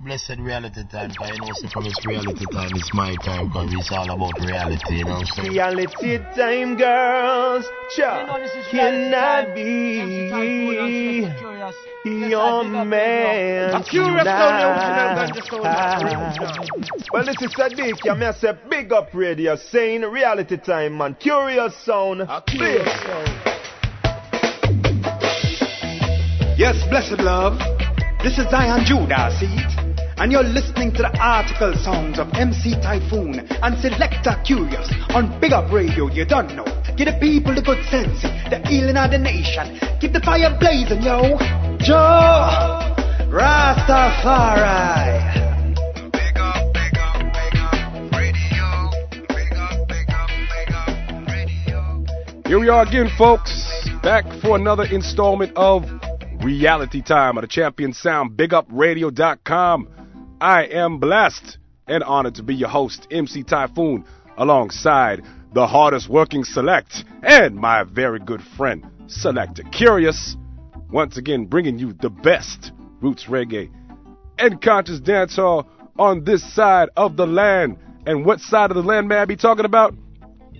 blessed reality time. Cause you know, see, from it's reality time, it's my time. Cause it's all about reality, you know what I'm saying? Reality time, girls. Cha cannot be your man. tonight. Well, this is Sadiq. I'm here say big up radio, saying reality time, man. Kurious sound. Clear. Yes, blessed love. This is Zion Judah, see it? And you're listening to the article songs of MC Typhoon and Selector Kurious on Big Up Radio, you don't know. Give the people the good sense, the healing of the nation. Keep the fire blazing, yo. Jah Rastafari. Big up, big up, big up radio. Big up, big up, big up. Here we are again, folks, back for another installment of Reality Time on the Champion Sound, BigUpRadio.com. I am blessed and honored to be your host, MC Typhoon, alongside the hardest working Select and my very good friend, Selector Kurious. Once again, bringing you the best roots reggae and conscious dancehall on this side of the land. And what side of the land may I be talking about?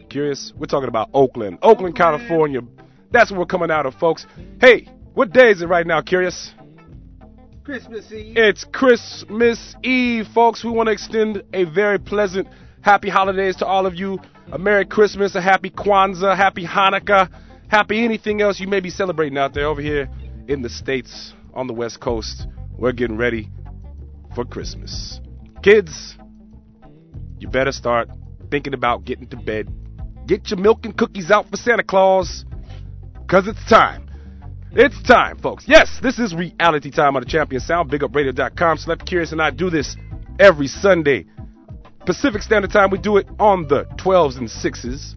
Kurious? We're talking about Oakland, Oakland, California. That's where we're coming out of, folks. Hey, what day is it right now, Kurious? Christmas Eve. It's Christmas Eve, folks. We want to extend a very pleasant, happy holidays to all of you. A Merry Christmas, a Happy Kwanzaa, Happy Hanukkah, Happy anything else you may be celebrating out there over here in the States on the West Coast. We're getting ready for Christmas. Kids, you better start thinking about getting to bed. Get your milk and cookies out for Santa Claus, because it's time. It's time, folks. Yes, this is reality time on the Champion Sound. BigUpRadio.com. Select Kurious and I do this every Sunday. Pacific Standard Time, we do it on the 12s and 6s.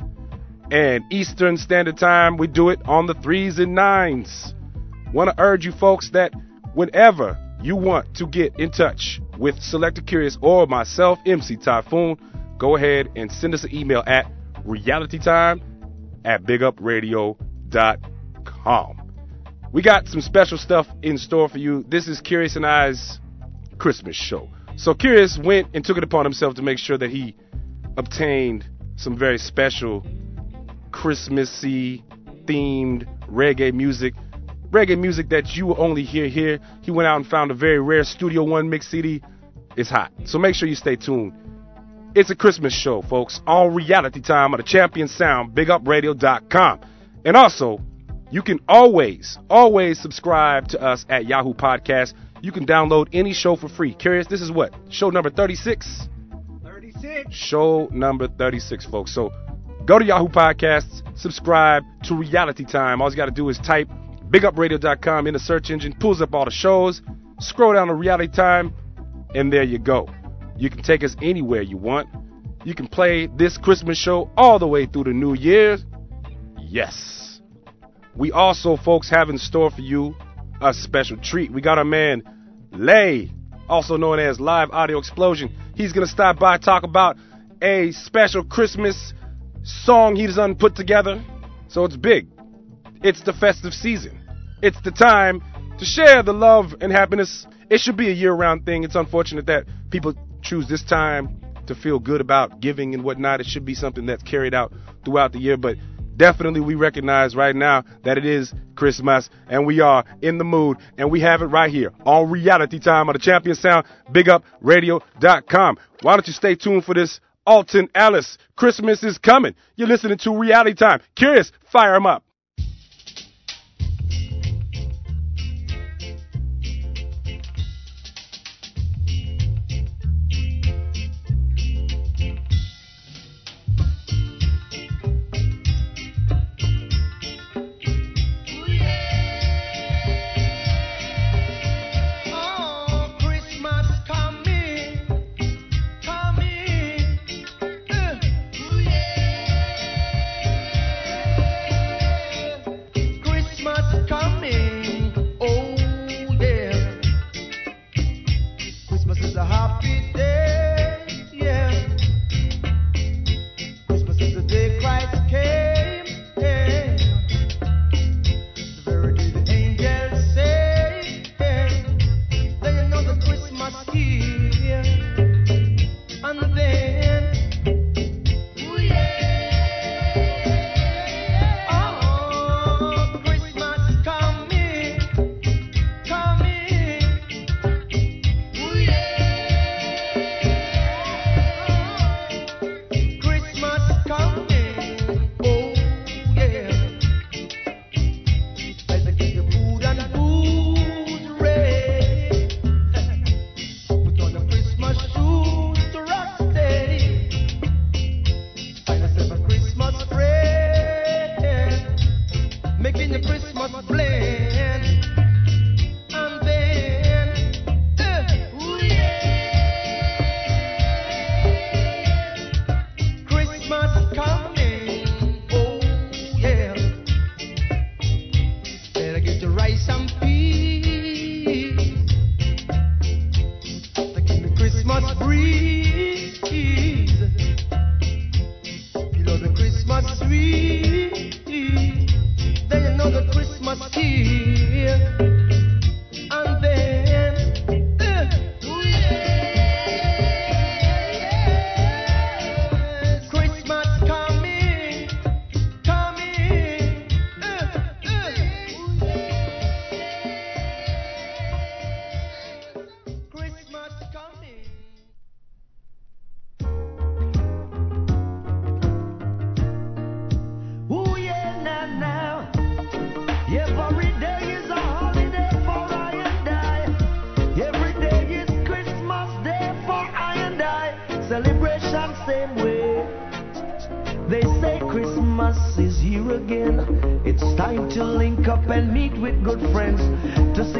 And Eastern Standard Time, we do it on the 3s and 9s. Want to urge you folks that whenever you want to get in touch with Selector Kurious or myself, MC Typhoon, go ahead and send us an email at realitytime at bigupradio.com. We got some special stuff in store for you. This is Kurious and I's Christmas show. So Kurious went and took it upon himself to make sure that he obtained some very special Christmassy themed reggae music. Reggae music that you will only hear here. He went out and found a very rare Studio One mix CD. It's hot. So make sure you stay tuned. It's a Christmas show, folks. All reality time on the Champion Sound, bigupradio.com. And also, you can always, always subscribe to us at Yahoo Podcast. You can download any show for free. Kurious, this is what? Show number 36? 36. Show number 36, folks. So go to Yahoo Podcasts, subscribe to Reality Time. All you got to do is type bigupradio.com in the search engine, pulls up all the shows, scroll down to Reality Time, and there you go. You can take us anywhere you want. You can play this Christmas show all the way through the New Year. Yes. We also, folks, have in store for you a special treat. We got our man, Lay, also known as Live Audio Explosion. He's to stop by talk about a special Christmas song he's done put together. So it's big. It's the festive season. It's the time to share the love and happiness. It should be a year round thing. It's unfortunate that people choose this time to feel good about giving and whatnot. It should be something that's carried out throughout the year, but definitely we recognize right now that it is Christmas and we are in the mood and we have it right here on reality time on the champion sound bigupradio.com why don't you stay tuned for this? Alton Ellis? christmas is coming. You're listening to reality time. Kurious? Fire them up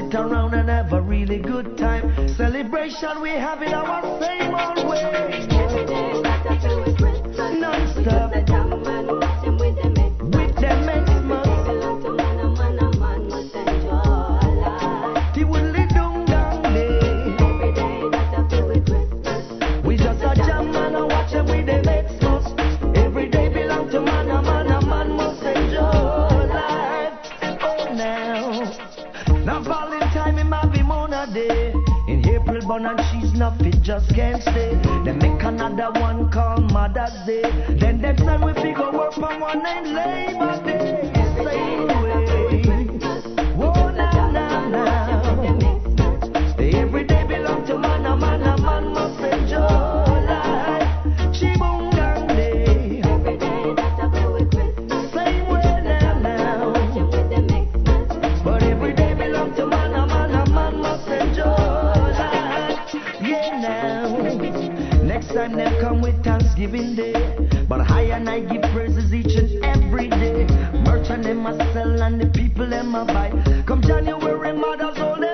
sit around and have a really good time. Celebration, we have it our same old way. Every day, back to to Christmas. Non-stop. and she's nothing, just can't stay. Then make another one call Mother's Day. Then next time we figure work on one and Labor Day. Say, giving day. But I and I give praises each and every day. Merchant them I sell and the people them I buy. Come January, mother's all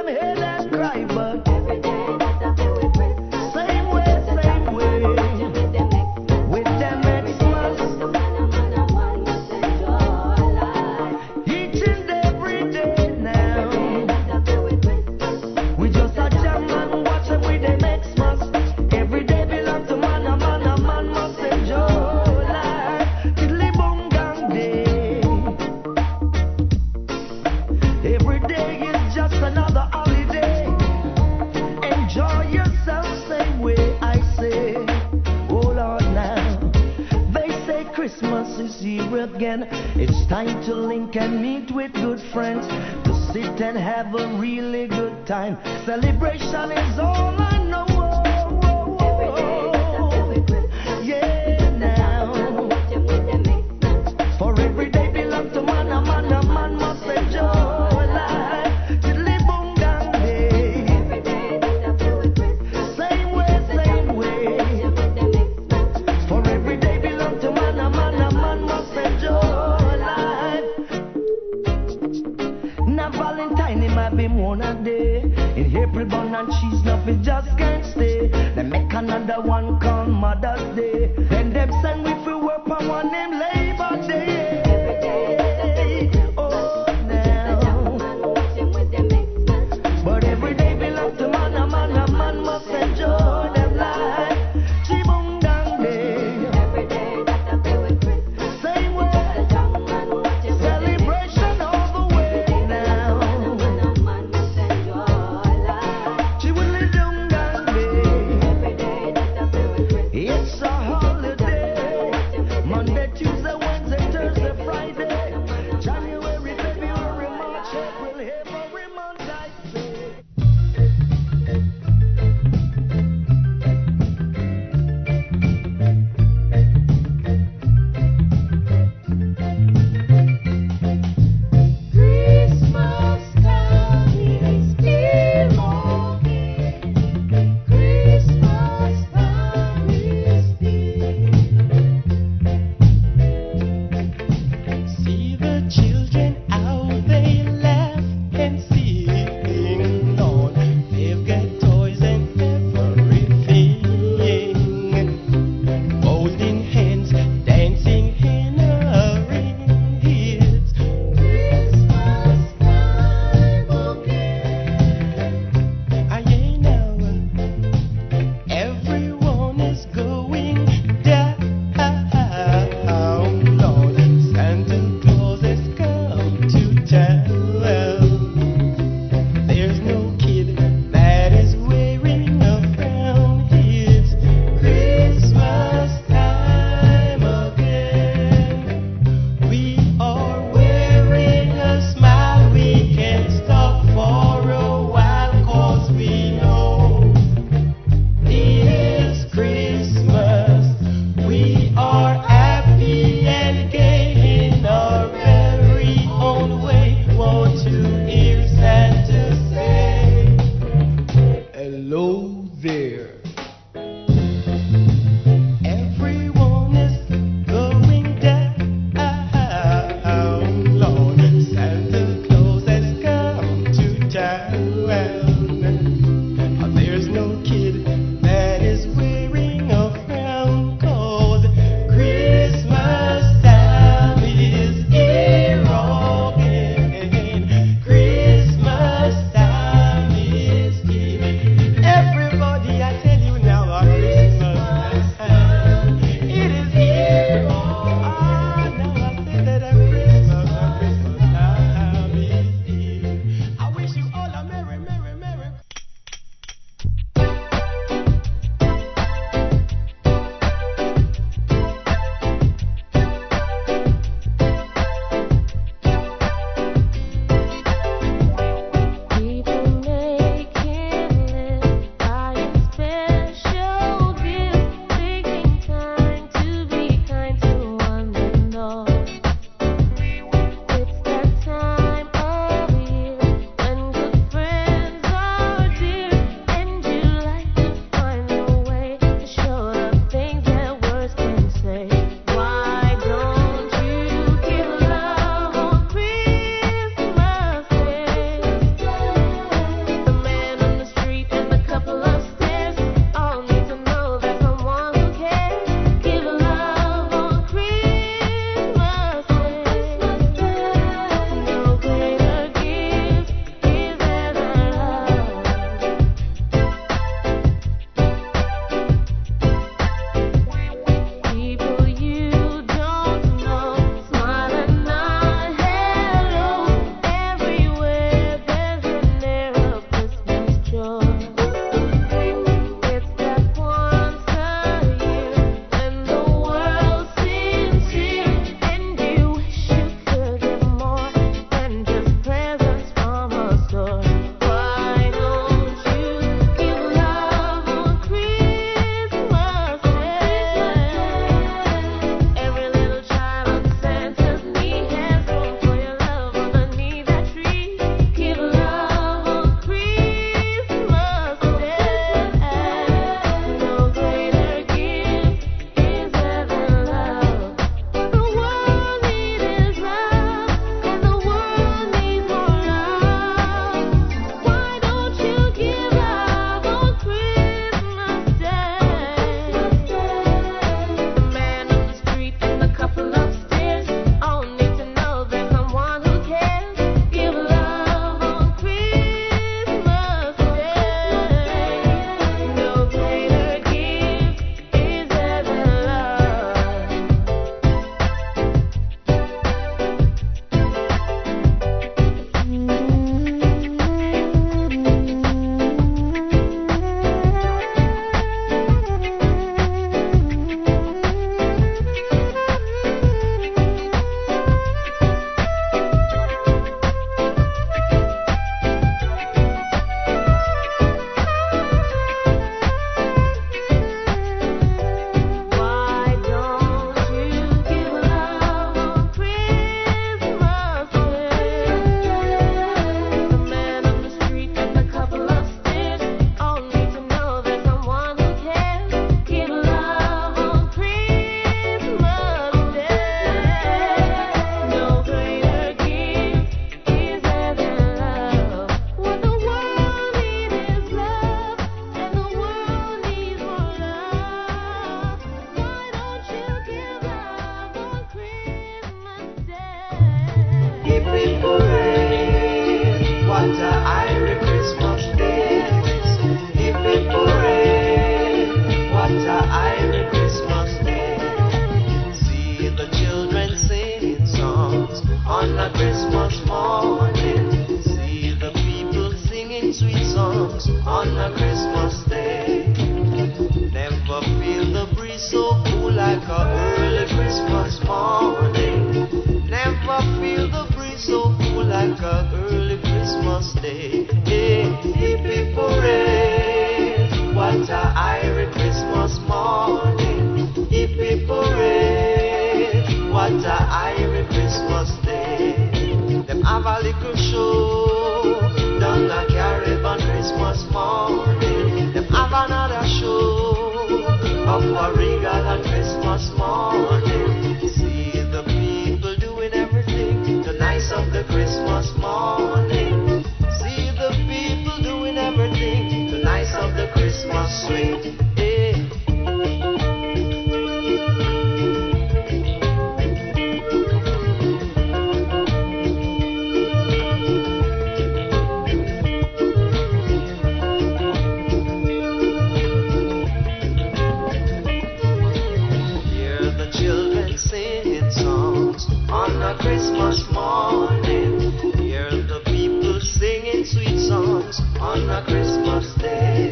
morning. Hear the people singing sweet songs on a Christmas day.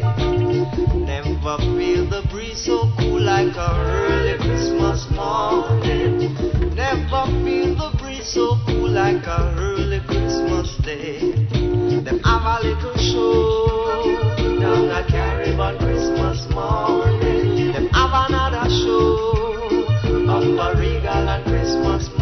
Never feel the breeze so cool like a early Christmas morning. Never feel the breeze so cool like a early Christmas day. Them have a little show on a Caribbean Christmas morning. Them have another show a regal Christmas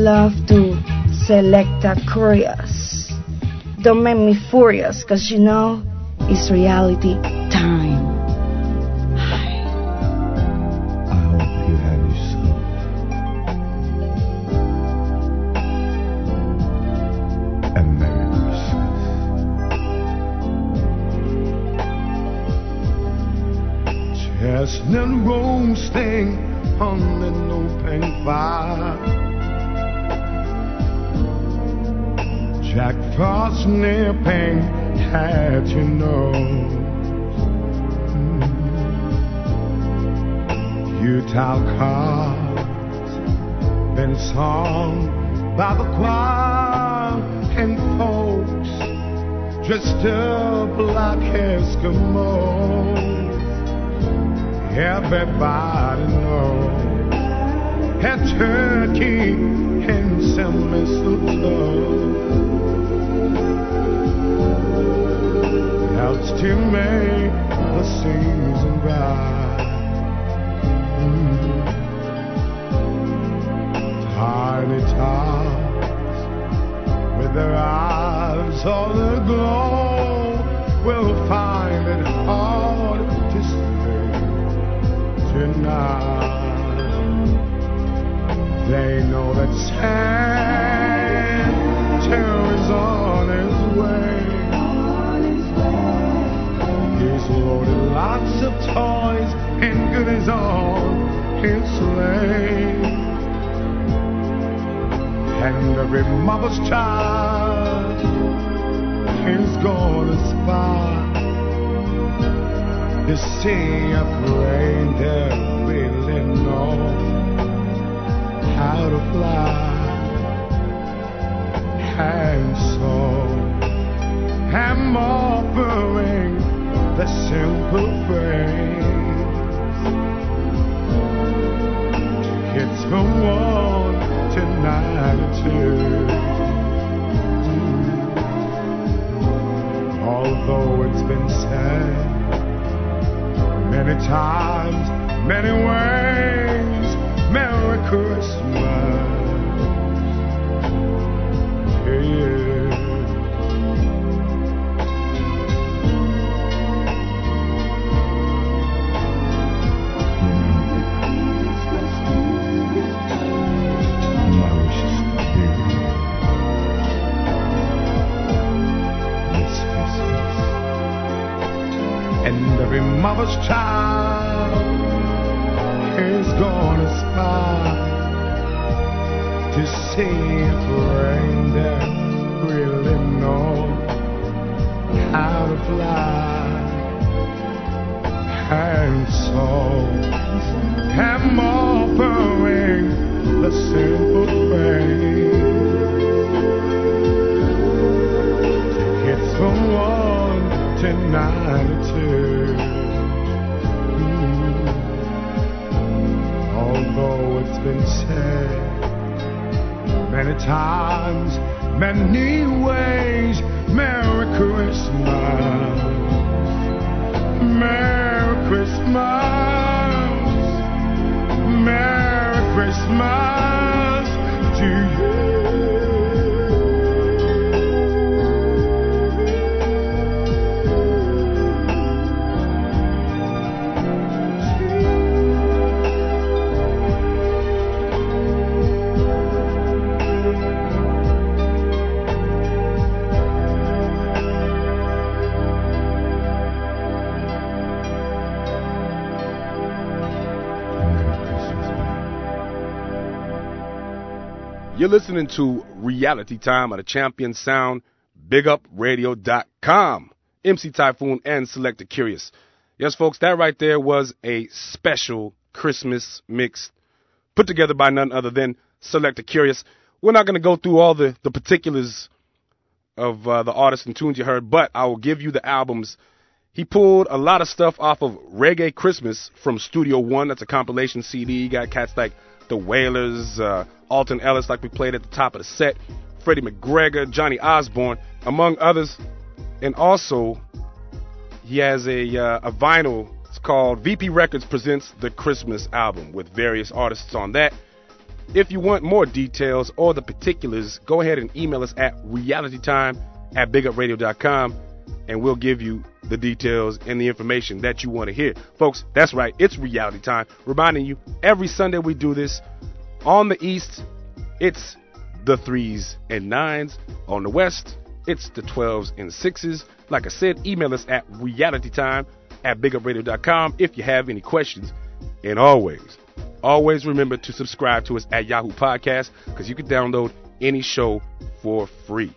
love to select a Kurious. Don't make me furious, cause you know it's reality Eskimos. Everybody knows every mother's child is gonna spy to see a if reindeer really know how to fly. And so I'm offering the simple phrase to kids from one Although it's been said many times, many ways, Merry Christmas. Yeah. Every mother's child is gonna spy to see if reindeer really know how to fly. And so I'm offering the simple. Tickets from one to been said many times, many ways, Merry Christmas. Merry Christmas. Merry Christmas to you. You're listening to Reality Time on the Champion Sound, BigUpRadio.com. MC Typhoon and Selector Kurious. Yes, folks, that right there was a special Christmas mix put together by none other than Selector Kurious. We're not going to go through all the, the particulars of uh, the artists and tunes you heard, but I will give you the albums. He pulled a lot of stuff off of Reggae Christmas from Studio One. That's a compilation CD. You got cats like The Wailers, uh, Alton Ellis, like we played at the top of the set, Freddie McGregor, Johnny Osbourne, among others. And also, he has a uh, a vinyl It's called VP Records Presents the Christmas Album with various artists on that. If you want more details or the particulars, go ahead and email us at realitytime at bigupradio.com and we'll give you the details and the information that you want to hear. Folks, that's right, it's reality time. Reminding you, every Sunday we do this. On the East, it's the threes and nines. On the West, it's the 12s and sixes. Like I said, email us at realitytime at bigupradio.com if you have any questions. And always, always remember to subscribe to us at Yahoo Podcast because you can download any show for free.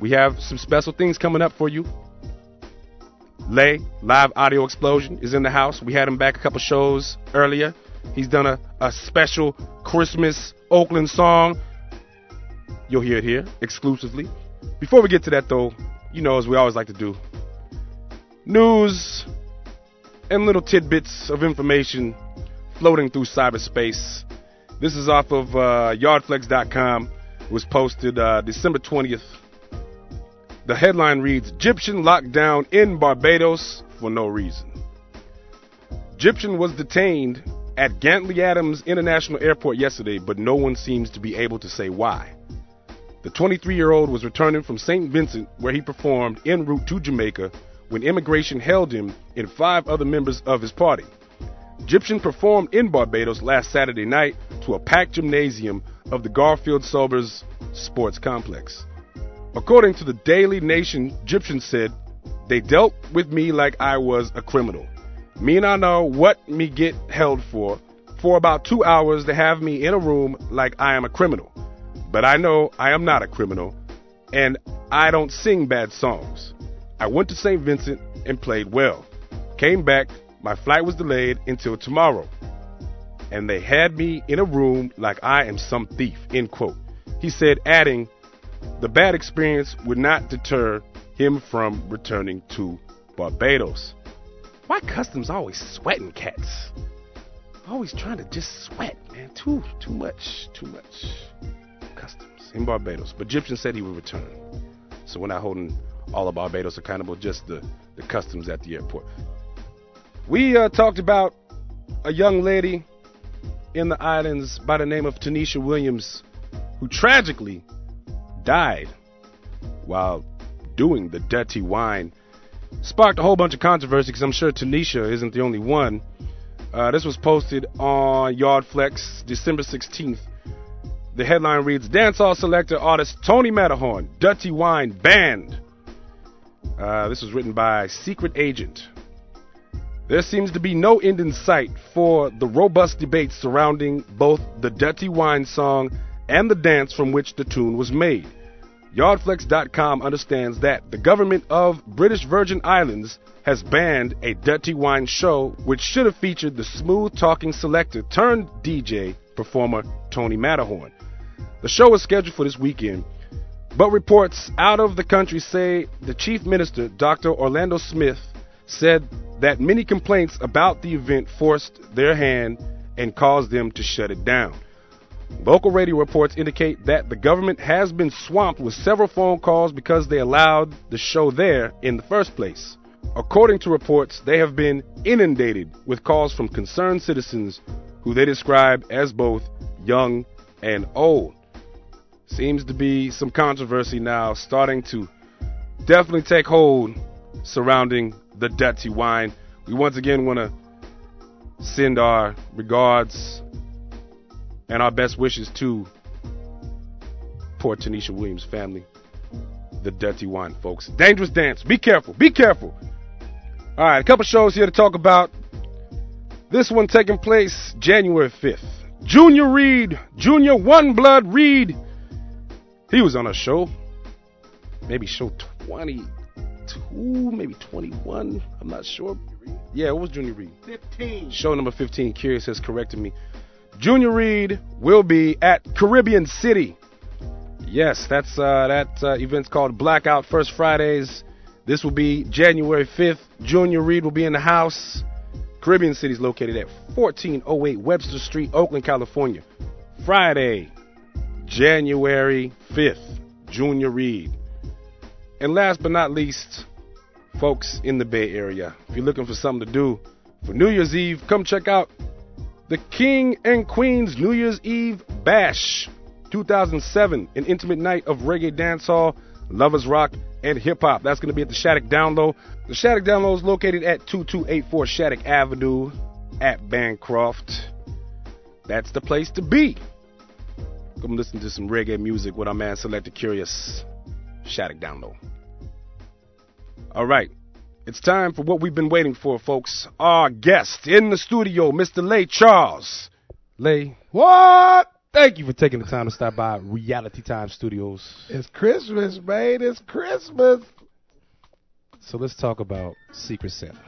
We have some special things coming up for you. Lay, Live Audio Explosion, is in the house. We had him back a couple shows earlier. He's done a, a special Christmas Oakland song. You'll hear it here exclusively. Before we get to that, though, you know, as we always like to do, news and little tidbits of information floating through cyberspace. This is off of uh, yardflex.com. It was posted uh, December 20th. The headline reads Egyptian lockdown in Barbados for no reason. Egyptian was detained at Grantley Adams International Airport yesterday, but no one seems to be able to say why. The 23 year old was returning from St. Vincent, where he performed en route to Jamaica, when immigration held him and five other members of his party. Egyptian performed in Barbados last Saturday night to a packed gymnasium of the Garfield Sobers Sports Complex. According to the Daily Nation, Egyptian said, They dealt with me like I was a criminal. Me and I know what me get held for. For about two hours, they have me in a room like I am a criminal. But I know I am not a criminal, and I don't sing bad songs. I went to St. Vincent and played well. Came back, my flight was delayed until tomorrow. And they had me in a room like I am some thief, end quote. He said, adding, the bad experience would not deter him from returning to Barbados. Why customs always sweating cats? Always trying to just sweat, man. Too too much, too much customs in Barbados. But Egyptian said he would return. So we're not holding all of Barbados accountable, just the, the customs at the airport. We uh, talked about a young lady in the islands by the name of Tanisha Williams, who tragically died while doing the dirty wine. Sparked a whole bunch of controversy because I'm sure Tanisha isn't the only one. Uh, this was posted on Yardflex December 16th. The headline reads Dancehall selector artist Tony Matterhorn, Dirty Wine banned. Uh, this was written by Secret Agent. There seems to be no end in sight for the robust debate surrounding both the Dirty Wine song and the dance from which the tune was made. Yardflex.com understands that the government of British Virgin Islands has banned a Dirty Wine show which should have featured the smooth talking selector turned DJ performer Tony Matterhorn. The show is scheduled for this weekend, but reports out of the country say the chief minister, Dr. Orlando Smith, said that many complaints about the event forced their hand and caused them to shut it down. Local radio reports indicate that the government has been swamped with several phone calls because they allowed the show there in the first place. According to reports, they have been inundated with calls from concerned citizens who they describe as both young and old. Seems to be some controversy now starting to definitely take hold surrounding the dirty wine. We once again want to send our regards and our best wishes to poor Tanisha Williams' family, the dirty wine folks. Dangerous dance. Be careful. Be careful. All right, a couple shows here to talk about. This one taking place January 5th. Junior Reid, Junior One Blood Reid. He was on a show, maybe show 22, maybe 21. I'm not sure. Yeah, it was Junior Reid. 15. Show number 15. Kurious has corrected me. Junior Reid will be at Caribbean City. Yes, that's uh, that uh, event's called Blackout First Fridays. This will be January 5th. Junior Reid will be in the house. Caribbean City is located at 1408 Webster Street, Oakland, California. Friday, January 5th. Junior Reid. And last but not least, folks in the Bay Area. If you're looking for something to do for New Year's Eve, come check out the King and Queen's New Year's Eve Bash 2007, an intimate night of reggae dancehall, lovers rock, and hip hop. That's going to be at the Shattuck Down Low. The Shattuck Down Low is located at 2284 Shattuck Avenue at Bancroft. That's the place to be. Come listen to some reggae music with our man Selector Kurious. Shattuck Down Low. All right. It's time for what we've been waiting for, folks. Our guest in the studio, Mr. Lay Charles. Lay, What? thank you for taking the time to stop by Reality Time Studios. It's Christmas, man. It's Christmas. So let's talk about Secret Santa.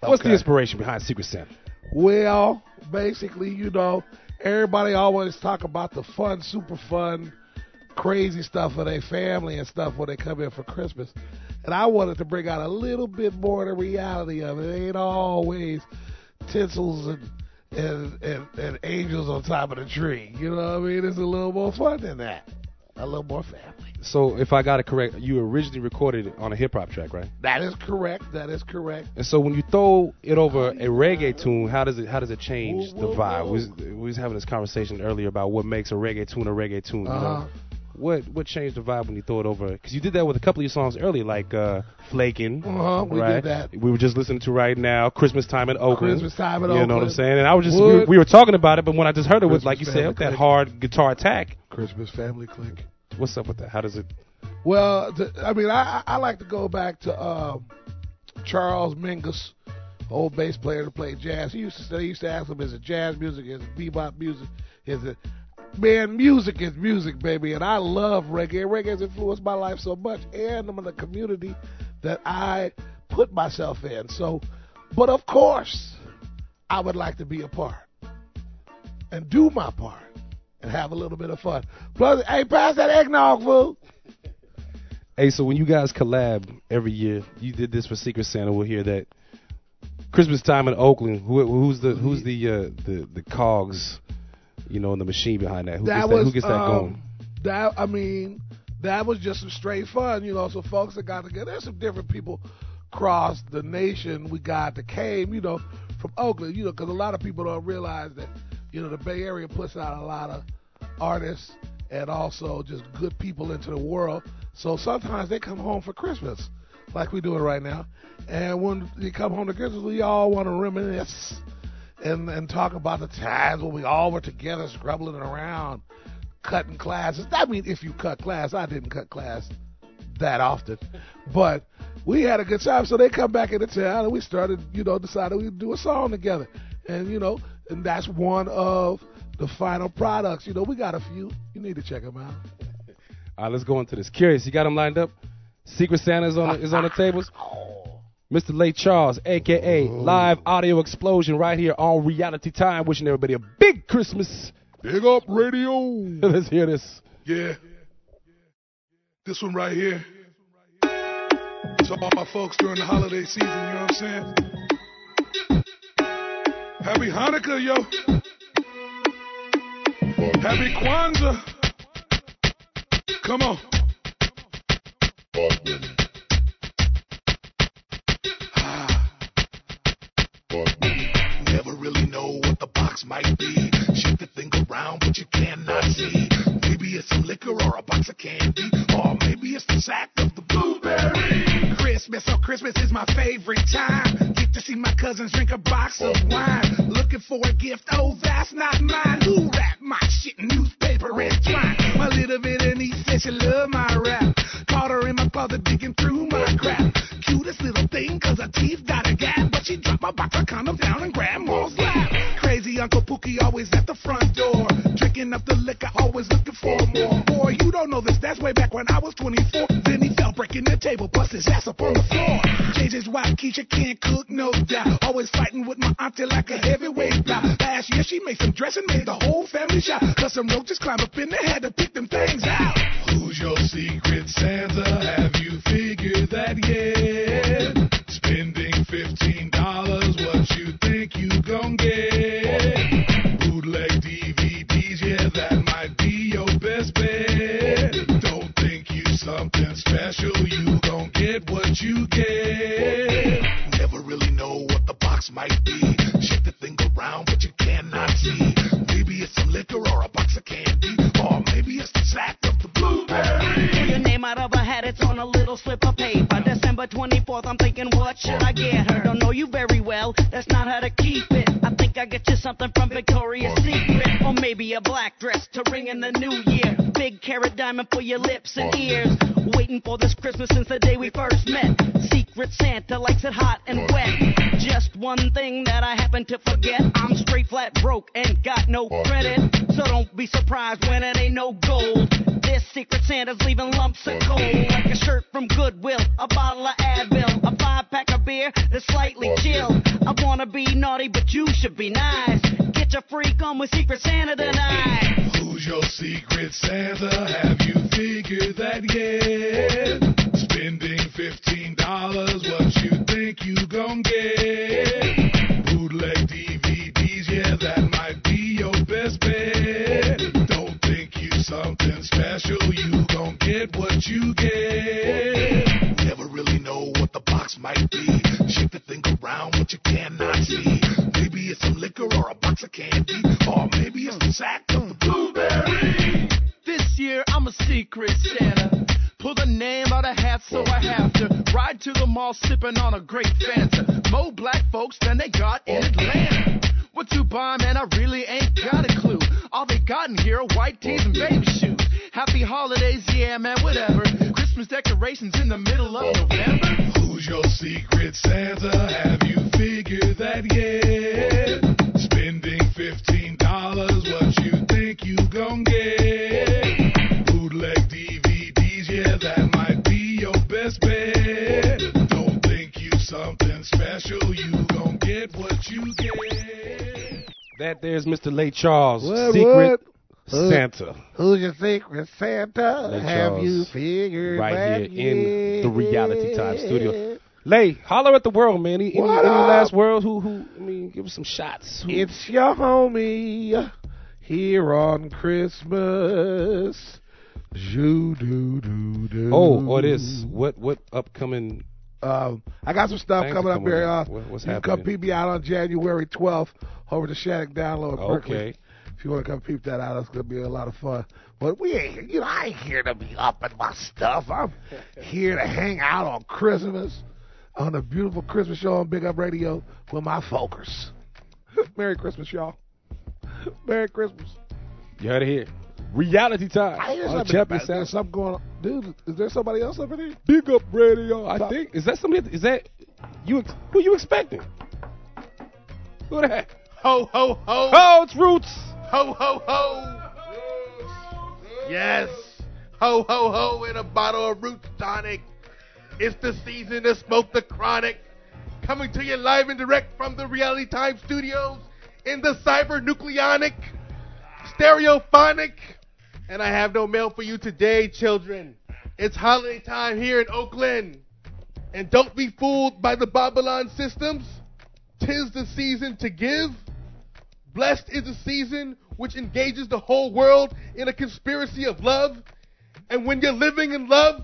What's the inspiration behind Secret Santa? Well, basically, you know, everybody always talk about the fun, super fun, crazy stuff for their family and stuff when they come in for Christmas. And I wanted to bring out a little bit more of the reality of it. It ain't always tinsels and and, and, and angels on top of the tree. You know what I mean? It's a little more fun than that. A little more family. So if I got it correct, you originally recorded it on a hip hop track, right? That is correct. That is correct. And so when you throw it over a reggae tune, how does it how does it change the Whoa, vibe? We was, we was having this conversation earlier about what makes a reggae tune a reggae tune. You Uh-huh. know? What what changed the vibe when you throw it over? Because you did that with a couple of your songs earlier, like uh, "Flaking." Uh-huh, we did right? that. We were just listening to right now, "Christmas Time in Oakland." Christmas Time in You know what I'm saying? And I was just we were, we were talking about it, but when I just heard it, was like you said, that hard guitar attack. Christmas family click. What's up with that? How does it? Well, th- I mean, I, I like to go back to um, Charles Mingus, old bass player that played jazz. He used to say, he used to ask him, is it jazz music? Is it bebop music? Is it man? Music is music, baby, and I love reggae. Reggae has influenced my life so much, and I'm in the community that I put myself in. So, but of course, I would like to be a part and do my part and have a little bit of fun. Plus, hey, pass that eggnog, fool. Hey, so when you guys collab every year, you did this for Secret Santa. We'll hear that Christmas time in Oakland. Who, who's the who's the uh, the the cogs, you know, in the machine behind that? Who that gets was that? Who gets that um, going? That I mean, that was just some straight fun, you know. So folks that got together, there's some different people across the nation. We got that came, you know, from Oakland, you know, because a lot of people don't realize that, you know, the Bay Area puts out a lot of artists and also just good people into the world. So sometimes they come home for Christmas, like we're doing right now. And when they come home to Christmas, we all want to reminisce and and talk about the times when we all were together, scrubbling around, cutting classes. I mean, if you cut class, I didn't cut class that often, but we had a good time. So they come back into town, and we started, you know, decided we'd do a song together, and you know, and that's one of the final products. You know, we got a few. You need to check them out. All right, let's go into this. Kurious, you got them lined up. Secret Santa is on the, is on the tables. Mr. Late Charles, aka oh. Live Audio Explosion, right here on Reality Time. Wishing everybody a big Christmas. Big up radio. Let's hear this. Yeah. This one right here. It's all my folks during the holiday season, you know what I'm saying? Happy Hanukkah, yo. Happy Kwanzaa. Come on. Box might be. Shake the thing around, but you cannot see. Maybe it's some liquor or a box of candy, or maybe it's the sack of the blueberry. Christmas, oh Christmas is my favorite time. Get to see my cousins drink a box of wine. Looking for a gift, oh that's not mine. Who wrapped my shit in newspaper and twine? My little Vietnamese said she love my rap. Caught her in my closet digging through my crap. Cutest little thing, cause her teeth got a gap. But she dropped my box of condoms down in grandma's lap. Uncle Pookie always at the front door. Drinking up the liquor, always looking for more. Boy, you don't know this, that's way back when I was 24. Then he fell breaking the table, bust his ass up on the floor. JJ's wife, Keisha, can't cook, no doubt. Always fighting with my auntie like a heavyweight bout. Last year she made some dressing, made the whole family shout. Cause some roaches climbed up in there, had to pick them things out. Who's your secret Santa? Have you figured that yet? Spending $15, what you think you gon' your best bet. Don't think you something special, you gon' get what you get. Never really know what the box might be. Shake the thing around, but you cannot see. Maybe it's some liquor or a box of candy, or maybe it's the sack of the blueberry. Pull your name out of a hat, it's on a little slip of paper. December 24th, I'm thinking, what should I get her? Don't know you very well, that's not how to keep it. I think I get you something from Victoria's Secret. Or maybe a black dress to ring in the new year. Big carrot diamond for your lips and ears. Waiting for this Christmas since the day we first met. Secret Santa likes it hot and wet. Just one thing that I happen to forget. I'm straight flat broke and got no credit. So don't be surprised when it ain't no gold. This Secret Santa's leaving lumps of gold. Like a shirt from Goodwill, a bottle of Advil, a five pack of beer that's slightly chill. I wanna be naughty, but you should be nice. Get your freak on with Secret Santa tonight. Who's your secret Santa? Have you figured that yet? Spending fifteen dollars, what you think you gon' get? Mr. Late Charles, What, Secret what? Who- Santa. Who's your secret Santa? Have Charles, you figured right here in the Reality Time studio. Lay, holler at the world, man. Any, any, any last world? Who, who? I mean, give us some shots. Who- It's your homie here on Christmas. Zoo doo doo doo. oh, or this? What, what upcoming? Um, I got some stuff coming up here. Uh, What- what's you can come happening? peep me out on January 12th over to Shattuck Down Low. Berkeley. Okay. If you want to come peep that out, it's going to be a lot of fun. But we ain't, you know, I ain't here to be up in my stuff. I'm here to hang out on Christmas, on a beautiful Christmas show on Big Up Radio with my folkers. Merry Christmas, y'all. Merry Christmas. You heard it here. Reality Time. I hear something, Champion there's something going on. Dude, is there somebody else up in here? Big Up Radio. I think is that somebody? Is that you? Who you expecting? Who that? Ho, ho, ho. Oh, it's Roots. Ho, ho, ho. Yes. Ho, ho, ho, in a bottle of Roots Tonic. It's the season to smoke the chronic. Coming to you live and direct from the Reality Time studios in the cyber nucleonic, stereophonic. And I have no mail for you today, children. It's holiday time here in Oakland. And don't be fooled by the Babylon systems. Tis the season to give. Blessed is the season which engages the whole world in a conspiracy of love. And when you're living in love,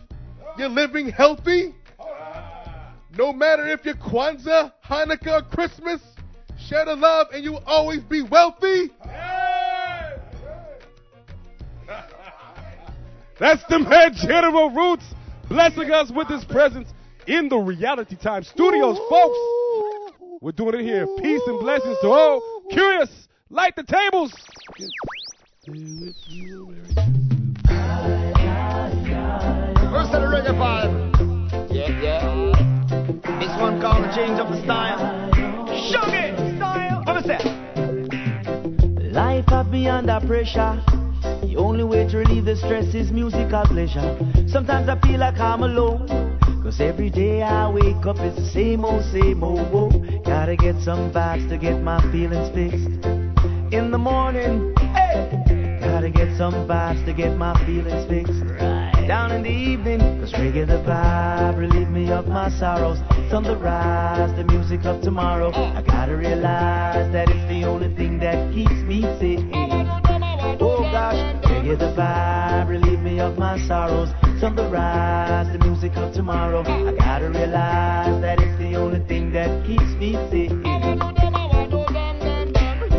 you're living healthy. No matter if you're Kwanzaa, Hanukkah, or Christmas, share the love and you will always be wealthy. That's the man General Roots blessing us with his presence in the Reality Time studios, folks. We're doing it here. Peace and blessings to all. Kurious, light the tables. First of the reggae vibe. Yeah, yeah. This one called the change of the style. Shuggy style. What is that? Life have me under pressure. The only way to relieve the stress is musical pleasure. Sometimes I feel like I'm alone. Cause every day I wake up, it's the same old, same old. Gotta get some vibes to get my feelings fixed. In the morning, hey, gotta get some vibes to get my feelings fixed. Right. Down in the evening, cause reggae the vibe, relieve me of my sorrows. It's on the rise, the music of tomorrow. I gotta realize that it's the only thing that keeps me sane. Oh gosh, reggae the vibe, relieve me of my sorrows. On the music of tomorrow. I gotta realize that it's the only thing that keeps me sane.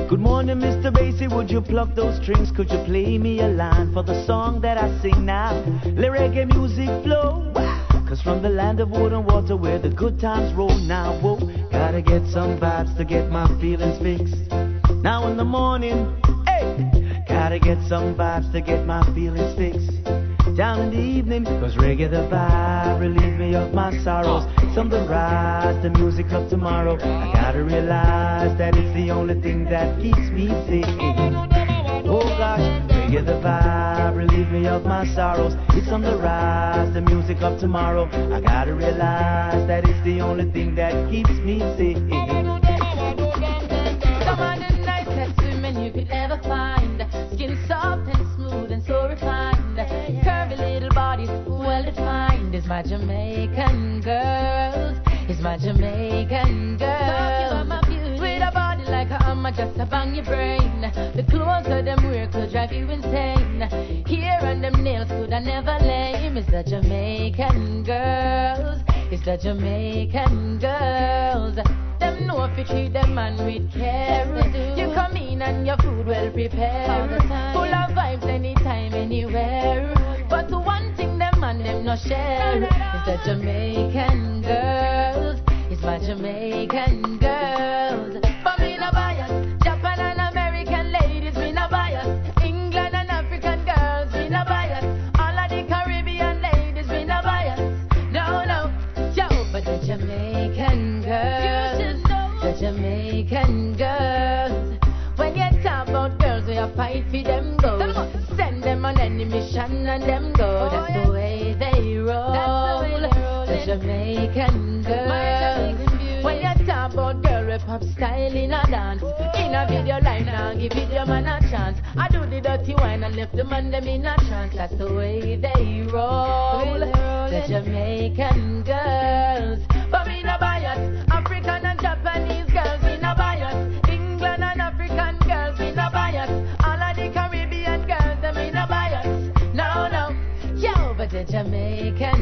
Good morning, Mr. Basie. Would you pluck those strings? Could you play me a line for the song that I sing now? Let reggae music flow. Cause Cause from the land of wood and water where the good times roll now, whoa, gotta get some vibes to get my feelings fixed. Now in the morning, hey, gotta get some vibes to get my feelings fixed. Down in the evening, cause reggae the vibe relieve me of my sorrows. Some the rise, the music of tomorrow. I gotta realize that it's the only thing that keeps me sane. Oh gosh, reggae the vibe relieve me of my sorrows. It's on the rise, the music of tomorrow. I gotta realize that it's the only thing that keeps me sane. My Jamaican girls. Is my Jamaican girls. With a body like a hammer just to bang your brain. The clothes of them wear could drive you insane. Hair and them nails could I never lame. Is the Jamaican girls. Is the Jamaican girls. Them know if you treat them man with care. You come in and your food well prepared. Full of vibes anytime, anywhere. But thing them no share is the Jamaican girls. Is my Jamaican girls. But me no bias. Japan and American ladies, me no bias. England and African girls, me no bias. All of the Caribbean ladies, me no bias. No, no, yo, but the Jamaican girls, the Jamaican girls. When you talk about girls, we a fight for them goals. Send them on any mission and them go. That's the way Jamaican uh, girls. When you talk about girl, rap up style in a dance. In a video life now, give video man a chance. I do the dirty wine and left the man them in a trance. That's the way they roll. The Jamaican girls. But me no bias. African and Japanese girls, me no bias. England and African girls, me no bias. All of the Caribbean girls, them me no bias. No, no. Yo, but the Jamaican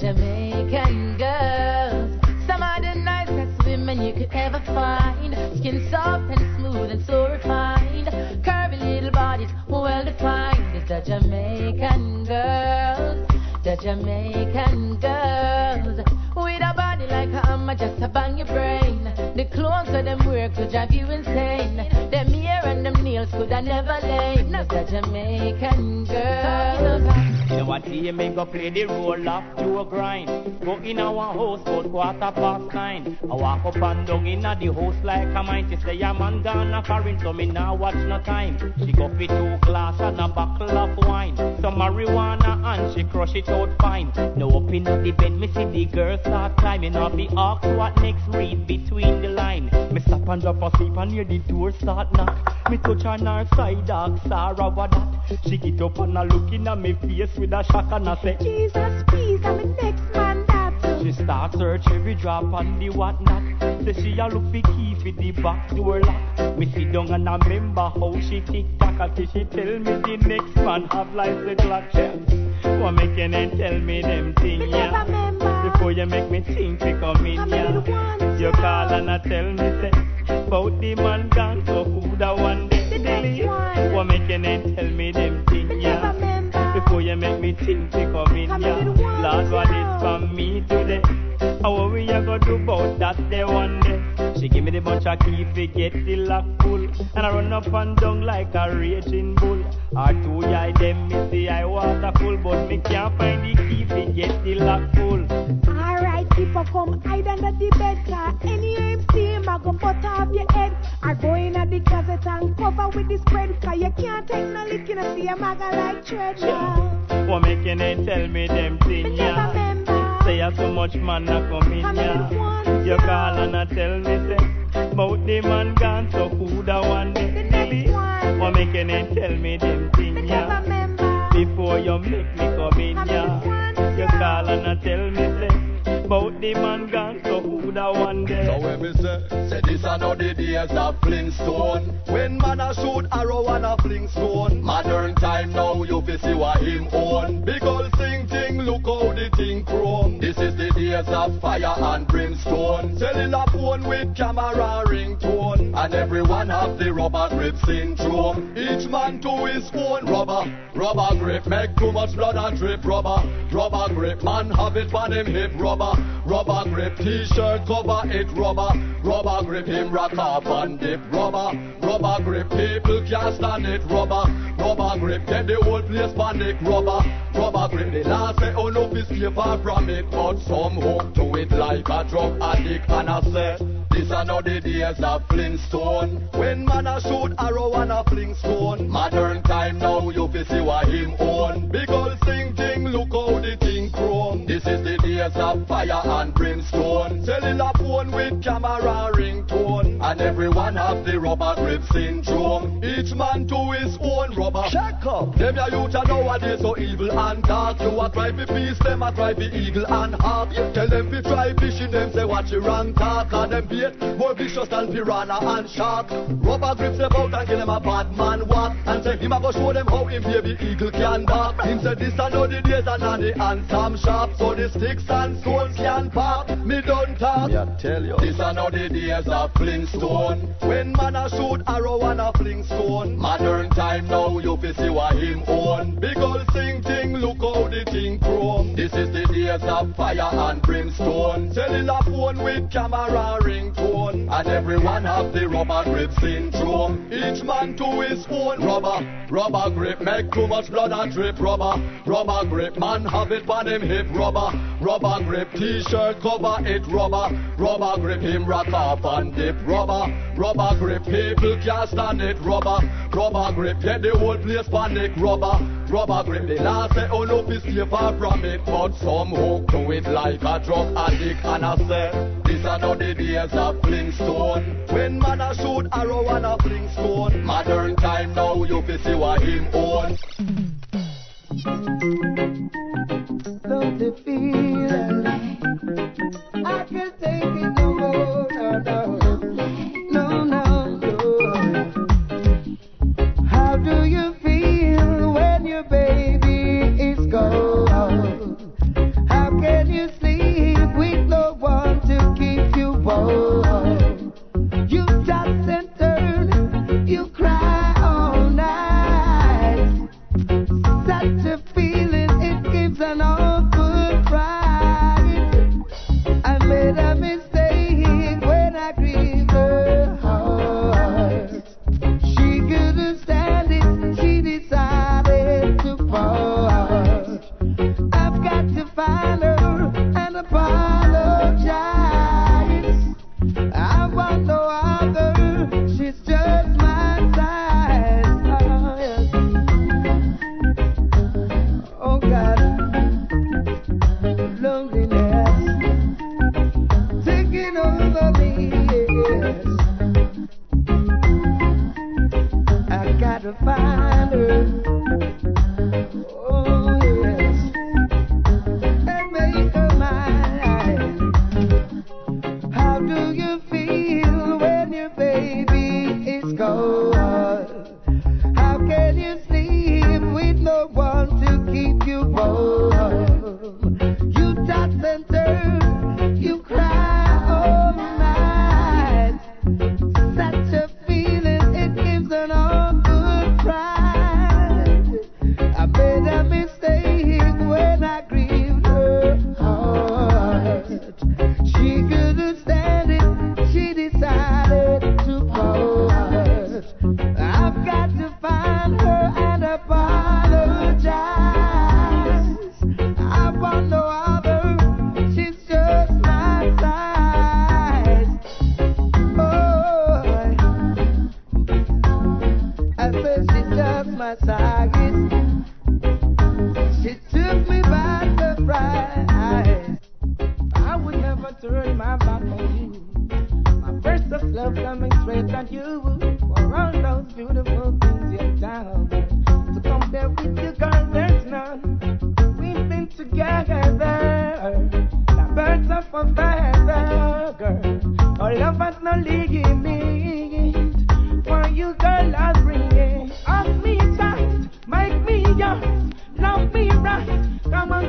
Jamaican girls. Some of the nicest women you could ever find. Skin soft and smooth and so refined. Curvy little bodies, well defined. It's the Jamaican girls, the Jamaican girls. With a body like a hammer just bang your brain. The clothes of them wear could drive you insane. Them hair and them nails could I never lame. It's the Jamaican girls. You what, see me go play the role of Joe Grind. Go in our house about quarter past nine. I walk up and down in the house like a mine. She say, a man gone a foreign, so me now watch no time. She go for two glass and a bottle of wine. Some marijuana and she crush it out fine. Now up in the bed, me see the girl start climbing up the arc. What next? Read between the line. Me stop and drop asleep and hear the door start knock. Me touch on her side, dog, Sarah, what that? She get up and a look in at me face with a shock and I say, Jesus, please, I'm the next man that. She start search every drop on the whatnot. Say she a look for key for the back door lock. Me sit down and I remember how she tick tock until she tell me the next man have like the clock check. What make you then tell me them thing, yeah? Before you make me think to come in, yeah? You call and I tell me say, about the man gone, so who the one day delete? What make you then tell me them thing, Before you make me think to come in, yeah? Lord, what is from me today? How we a go do about that day one day? She give me the bunch of key fi get the lock full And I run up and down like a raging bull Our two eye them me see I water full But me can't find the key fi get the lock full Alright, people come hide under the bed car. Any him, I go butt off your head. I go in at the closet and cover with the spread car. You can't take no licking and see a maga like treasure. What make you tell me them thing, yeah? Say you so much man a come in, yeah? You call and I tell me say About the man gone, so who da one day delete? What make you tell me them thing, yeah? Before you make me come in, yeah? You call and I tell me say About the man gone, so who the one day So when me say, say this are not the days of Flintstone. When man a shoot arrow and a fling stone Modern time now you fi see what him own. Big ol' sing ting, look how the thing chrome. This is the days of fire and brimstone Selling phone with camera ringtone and everyone have the rubber grip syndrome. Each man to his own rubber, rubber grip. Make too much blood and drip rubber, rubber grip. Man have it on him hip rubber, rubber grip. T-shirt cover it rubber, rubber grip. Him rock up and dip rubber, rubber grip. People can't stand it rubber, rubber grip. Get the whole place panic rubber, rubber grip. The last say oh no, be far from it, but some hook to it like a drug addict. And I say. This are not the days of Flintstone When man a shoot arrow and a fling stone Modern time now you fi see what him own Big ol' sing ting look how the thing This is the days of fire and brimstone. Cellular phone with camera ringtone. And everyone have the rubber grip syndrome Each man to his own rubber. Check up. Them ya youth a nowadays so evil and dark. You a try fi peace them a try fi eagle and harp Tell them fi try fishing them say watch your wrong talk. And them bait more vicious than piranha and shark. Rubber grips them out and give them a bad man walk. And say him a go show them how him baby eagle can bark. Him say this I know the days and nanny and Sam sharp. So the sticks and stones can pop. Me don't talk. Me I tell you. This I know the days of Flintstone. When man a shoot arrow and a fling stone. Modern time now you fi see what him own. Big ol' sing ting look how the thing chrome. This is the days of fire and brimstone. Cellular phone with camera ringtone. And everyone have the rubber grip syndrome. Each man to his own rubber. Rubber grip make too much blood and drip rubber. Rubber grip man have it on him hip rubber. Rubber grip t-shirt cover it rubber. Rubber grip him rock up and dip rubber. Rubber grip people can't stand it rubber. Rubber grip get the whole place panic rubber. Rubber grip the last say oh no fi stay far from it. But some hook to it like a drug addict and I say this are not the days of Flintstone. When man a shoot arrow and a fling stone. Modern time now you fi see what him own. Don't I can't take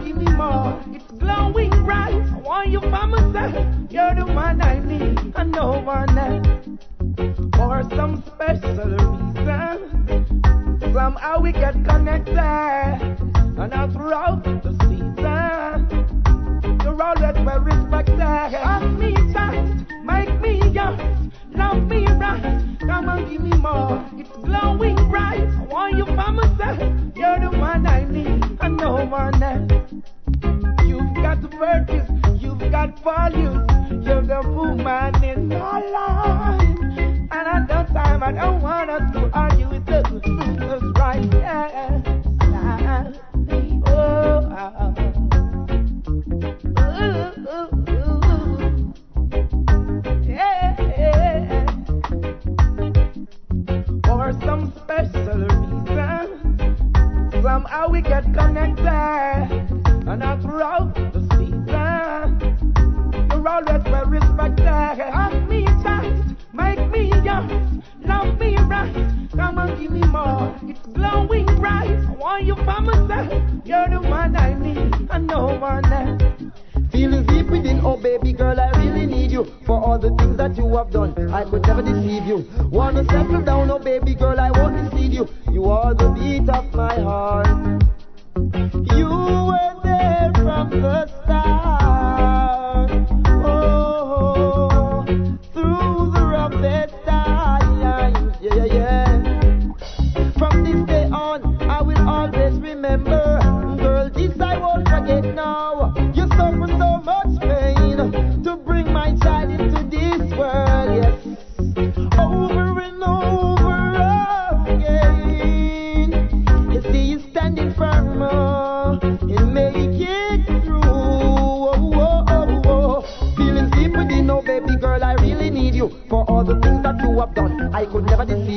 give me more. It's glowing bright. I want you by my side. You're the one I need, and no one else. For some special reason, somehow we get connected. And all throughout the season, you're always well respected. Ask me that, make me yours love me right, come give me more. It's glowing bright. I want you. You're the I need. You've got virtues, you've got values. You're the woman in my life. And time, I don't want us to argue the sisters right yeah. Special reason, somehow we get connected. And all throughout the season, you're always well respected. Ask me just, make me yours, love me right, come and give me more. It's glowing bright. I want you for myself. You're the one I need, and no one else. Feeling deep within, oh baby girl, I really need you for all the things that you have done. I could never deceive you. Wanna settle down, oh baby girl, I won't deceive you. You are the beat of my heart. You were there from the start.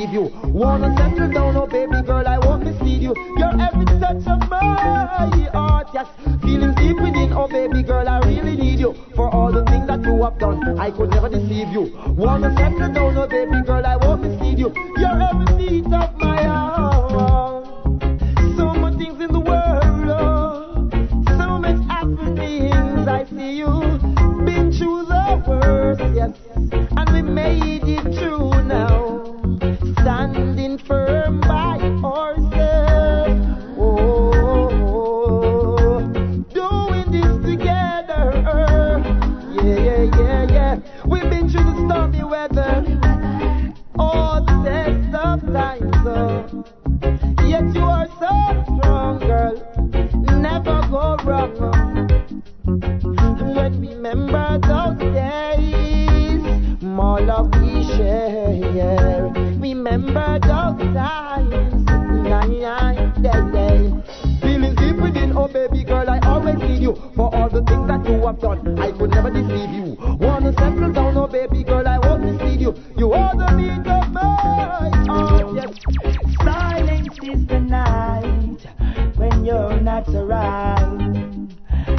Deceive you. Wanna settle down, oh baby girl, I won't mislead you. You're every touch of my heart, yes. Feeling deep within, oh baby girl, I really need you for all the things that you have done. I could never deceive you. Wanna settle down, oh baby girl, I won't mislead you. You're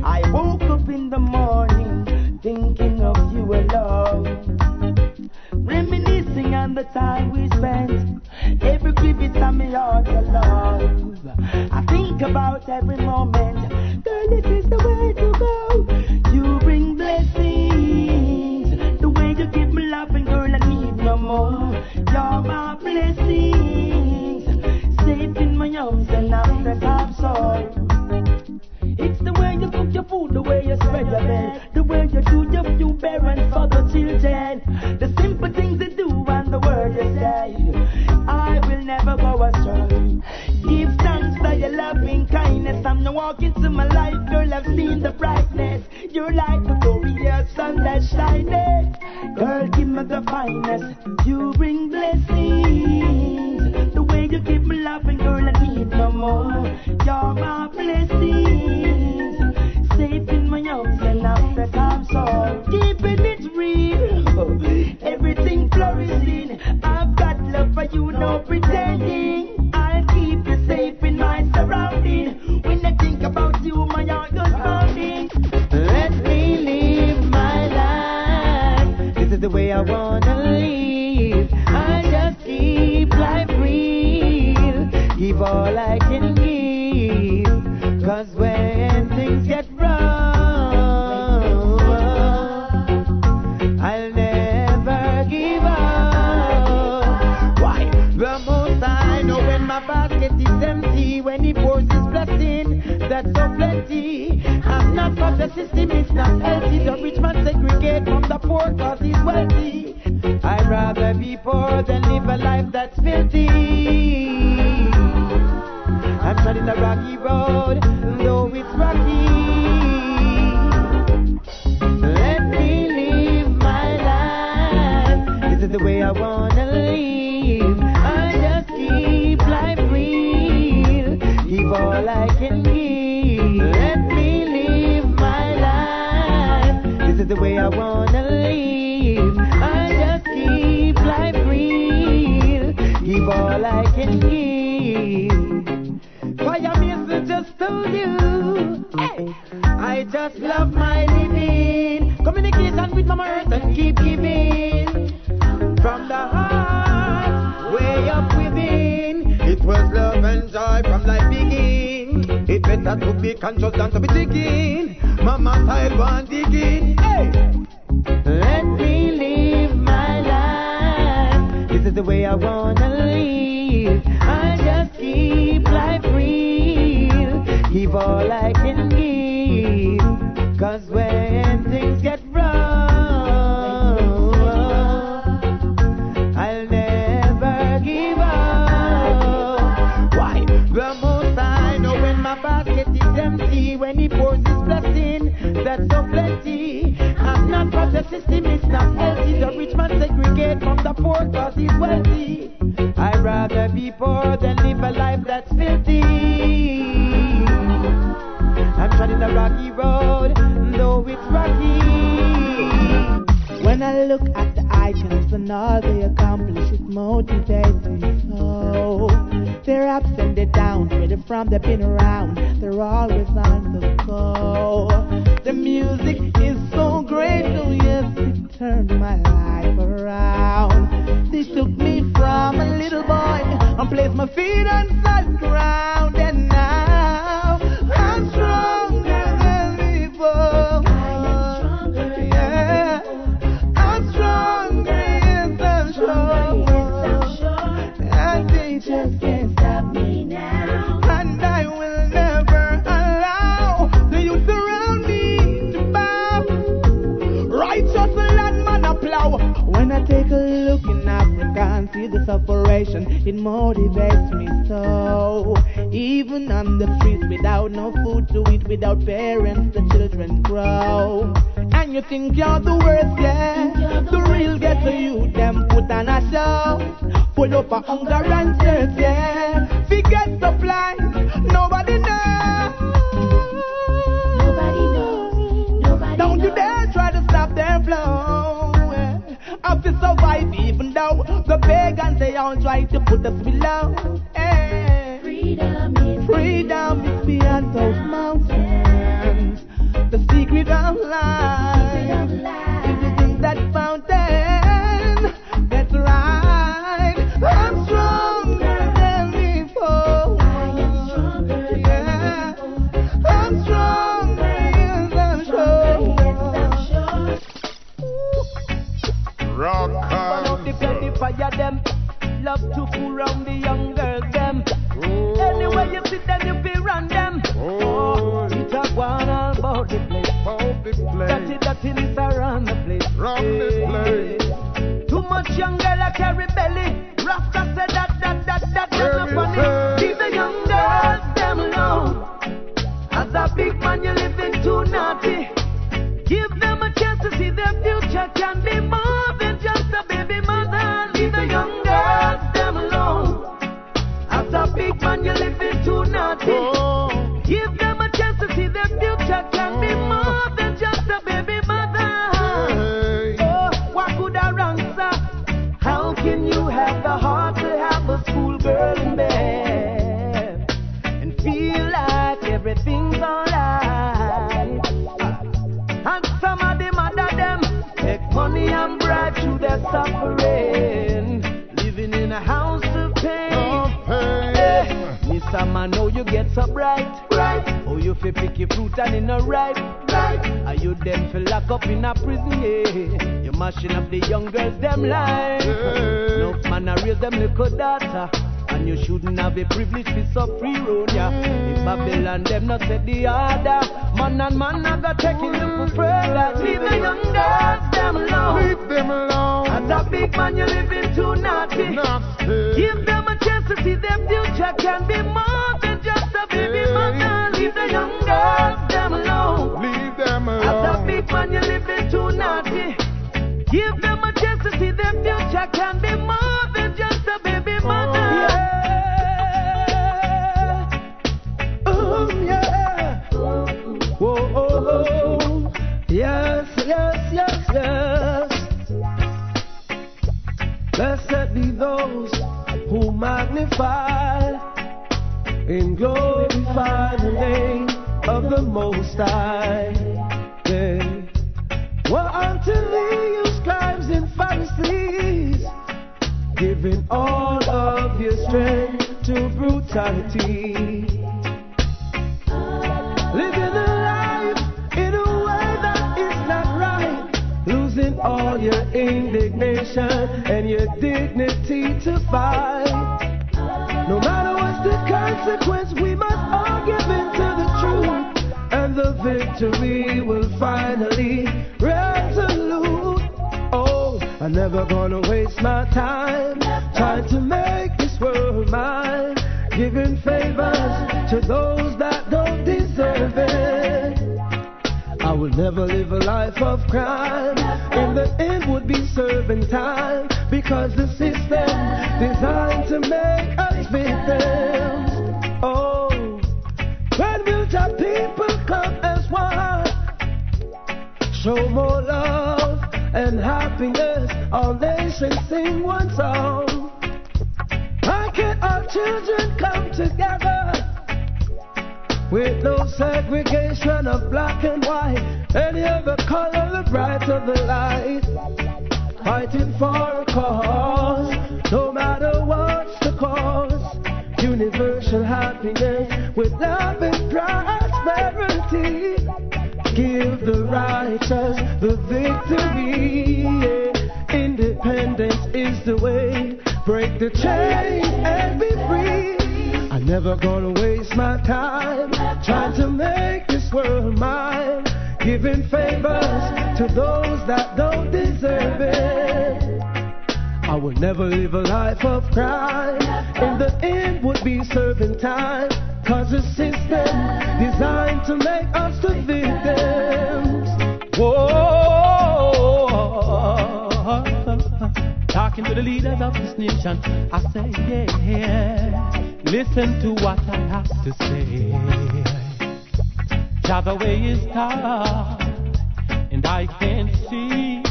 I woke up in the morning thinking of you alone. Reminiscing on the time we spent, every creepy time me heart alive. I think about every moment, children, the simple things you do and the word you say. I will never go astray. Give thanks for your loving kindness. I'm now walking to my life, girl. I've seen the brightness. You're like the glorious sun that's shining. Girl, give me the finest. You bring blessings. The way you keep me laughing, girl, I need no more. You're my blessings. the system Sancho that's filthy. I'm treading a rocky road, though it's rocky. When I look at the icons and all they accomplish, it motivates me oh, so. They're ups and they're downs, where they're from, they've been around, they're always on the go. The music is so great, oh yes, it turned my life around. They took me from a little boy I place my feet on solid ground and I separation. It motivates me so. Even on the streets, without no food to eat, without parents, the children grow. And you think you're the worst, yeah. The, the real get to you, them put on a show. Full up a hunger and thirst, yeah. Forget the. don't try to put us below. Around the young girls them. Oh. Anyway you sit them you be run them. Oh, it's a one all about the place. About the place. Dirty, around the place. Round the place. Too much young girl I carry belly. Rasta said that so bright. bright. Oh, you fi pick your fruit and it no ripe. ripe. Are you them fi lock up in a prison? Yeah. You mashing up the young girls them life. Yeah. No man a raise them little daughter. And you shouldn't have a privilege to so free road, yeah. Mm. In Babylon, them not set the order. Man and man I got taking them for further. Leave the young girls, them alone. Leave them alone. As a big man, you're living too naughty. Give them a chance to see them future can be more. Magnify and glorify the name of the Most High. Yeah. Well, unto thee, you scribes and Pharisees, giving all of your strength to brutality. Living a life in a way that is not right, losing all your indignation and your dignity to fight. Consequence, we must all give in to the truth, and the victory will finally resolute. Oh, I'm never gonna waste my time trying to make this world mine, giving favors to those that don't deserve it. I will never live a life of crime. In the end, would be serving time because the system designed to make us victims. Oh, when will the people come as one? Show more love and happiness. All nations sing one song. Why can't our children come together? With no segregation of black and white, any other color, the brighter the light. Fighting for a cause, no matter what's the cause. Universal happiness with love and prosperity. Give the righteous the victory. yeah. Independence is the way. Break the chain and be free. I'm never gonna waste my time trying to make this world mine. Giving favors to those that don't deserve it. I will never live a life of crime. In the end, would be serving time. Cause the system designed to make us the victims. Whoa. Talking to the leaders of this nation, I say, yeah. Listen to what I have to say. Jah, the way is tough, and I can't see.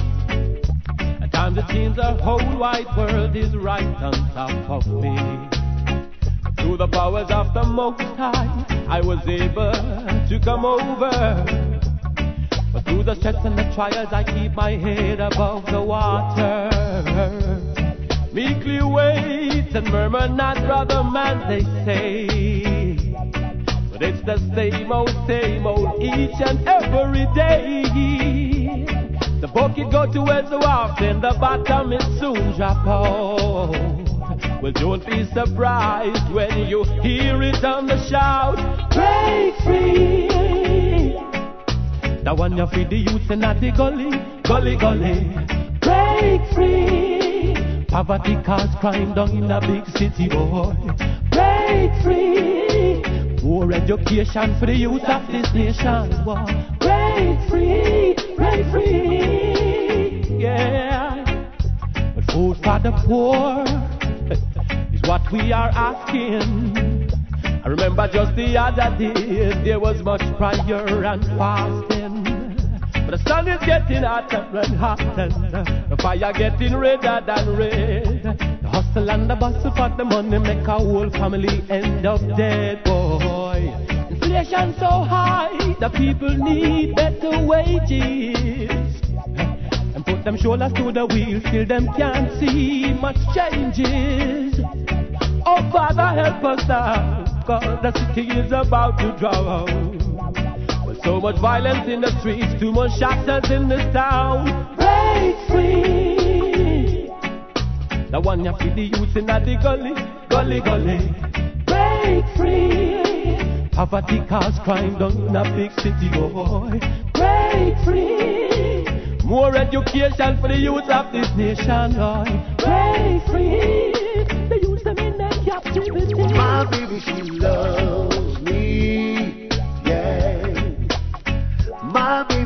Times it seems the whole wide world is right on top of me. Through the powers of the Most High, I was able to come over. But through the stress and the trials, I keep my head above the water. Meekly wait and murmur not, brother man, they say. But it's the same old, same old each and every day. The bucket go to where so often, the bottom it soon drop out. Well, don't be surprised when you hear it on the shout. Break free. That one you feed the youth in the gully, gully, gully. Break free. Poverty cause crime down in a big city, boy. Break free. Poor education for the youth of this nation, boy. Break free, break free. Yeah. But food for the poor is what we are asking. I remember just the other day there was much prayer and fasting. But the sun is getting hotter and hotter. The fire getting redder than red. The hustle and the bustle for the money make a whole family end up dead, boy. Inflation so high, the people need better wages. And put them shoulders to the wheel, still them can't see much changes. Oh, Father, help us out, cause the city is about to draw out. With so much violence in the streets, too much shatters in this town. Break free. The one you feed the youth in the gully, gully, gully. Break free. Poverty cause crime down in a big city, boy. Break free. More education for the youth of this nation, boy. Break free. They use them in their captivity. My baby, she loves me. Yeah. My baby.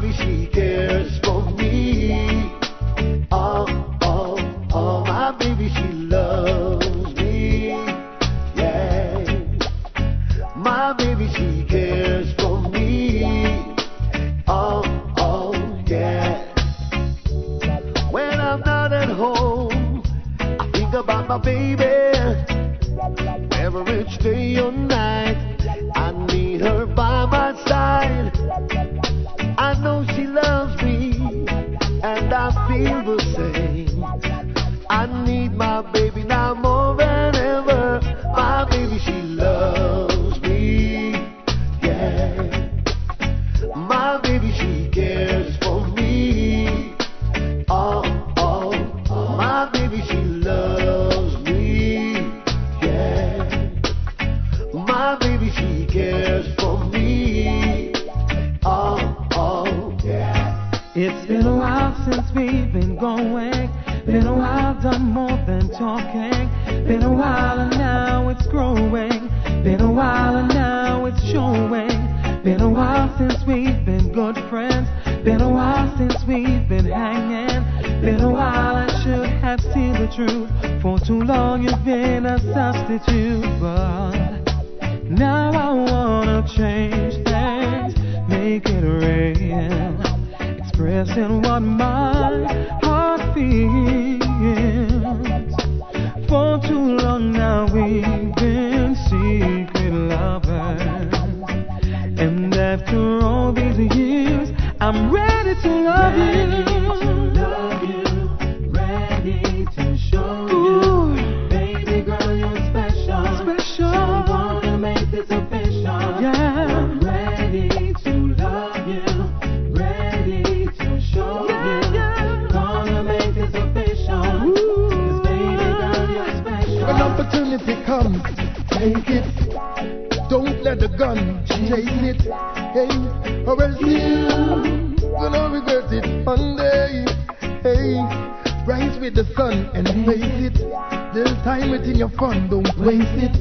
time it in your fun, don't waste it.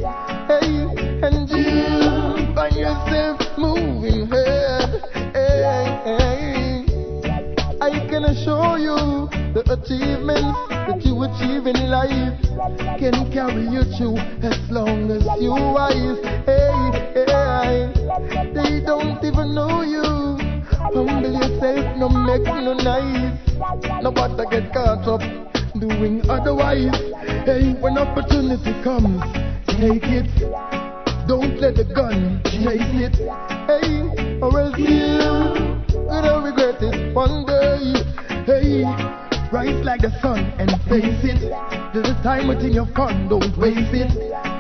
Hey, and you find yourself moving ahead. Hey, hey. I can assure you the achievements that you achieve in life can carry you through as long as you wise. Hey, hey, they don't even know you. Humble yourself, no make no nice. Nobody get caught up doing otherwise an opportunity comes, take it. Don't let the gun chase it. Hey, or else you will regret it one day. Hey, rise like the sun and face it. There's a time within your fun, don't waste it.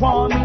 want me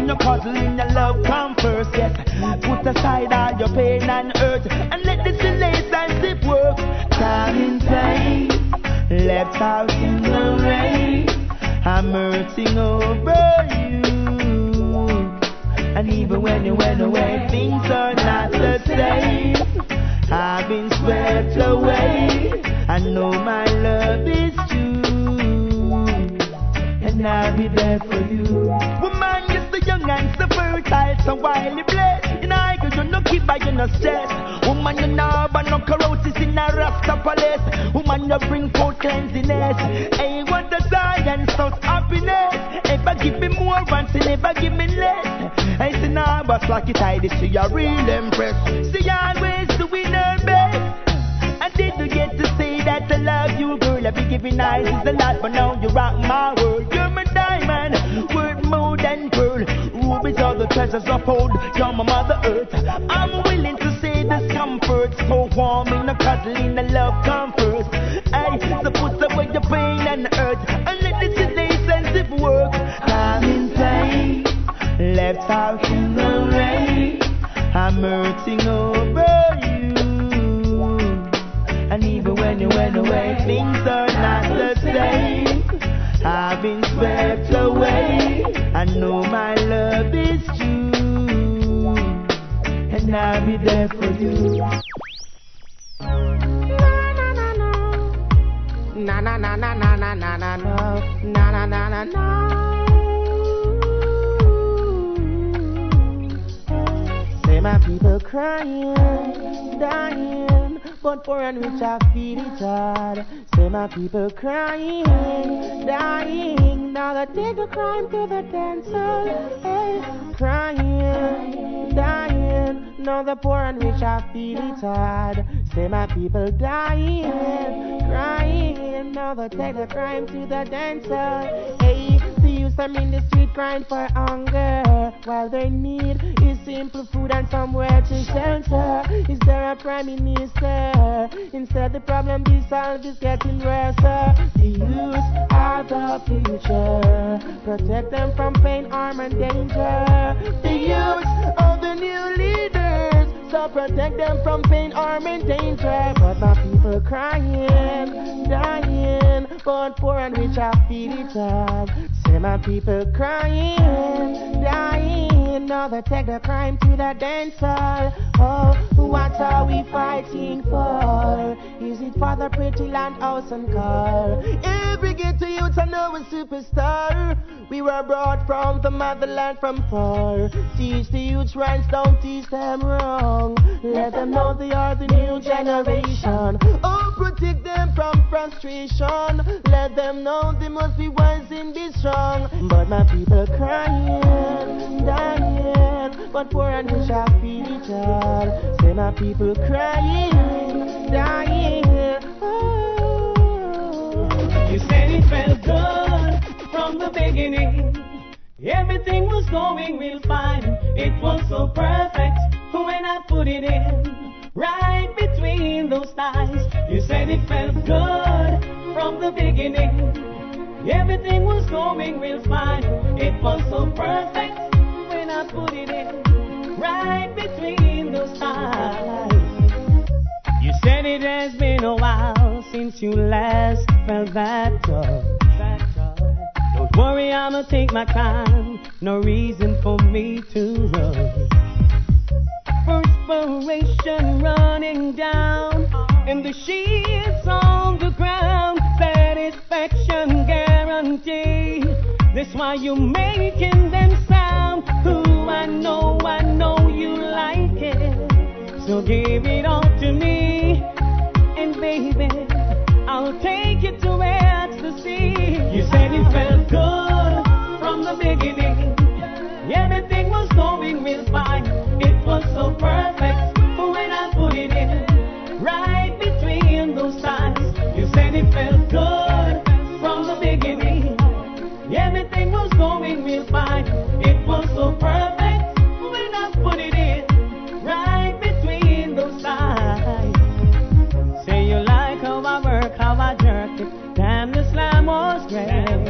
be there for you. Na na na na na na na na na na na na na na. Say my people crying, dying, but poor and rich I feel it hard. Say my people crying, dying, now they take the crime to the dancer. Hey, crying, dying, now the poor and rich are feeling hard. Say my people dying, crying, now they take the crime to the dancer. Hey, youth in the street crying for hunger, while their need is simple food and somewhere to shelter. Is there a prime minister? Instead, the problem be solved is getting worse. The youth are the future. Protect them from pain, harm, and danger. The youth are the new leaders. So protect them from pain, harm, and danger. But my people crying, dying, but poor and rich I feel it hard. Say my people crying, dying, now they take the crime to the dancer. Oh, what are we fighting for? Is it for the pretty land, house, and car? Every ghetto youth I know a superstar. We were brought from the motherland from far. Teach the youth right, don't teach them wrong. Let them know they are the new generation. Oh, protect them from frustration. Let them know they must be wise and be strong. But my people crying, dying, but poor and rich I feel it all. Say my people crying, dying. Oh. You said it felt good from the beginning. Everything was going real fine. It was so perfect when I put it in. Right between those thighs. You said it felt good from the beginning. Everything was going real fine. It was so perfect when I put it in. Right between those thighs. You said it has been a while since you last felt that touch. Don't worry, I'ma take my time. No reason for me to rush. Perspiration running down, and the sheets on the ground. Satisfaction guarantee. That's why you're making them sound. Ooh, I know, I know you like it. So give it all to me, and baby, I'll take you to ecstasy. You said it felt good from the beginning. Everything was going real fine. It was so perfect when I put it in. Right between those thighs. It felt good from the beginning. Everything was going real fine. It was so perfect when I put it in. Right between those. Say you like how I work, how I jerk it. Damn, was.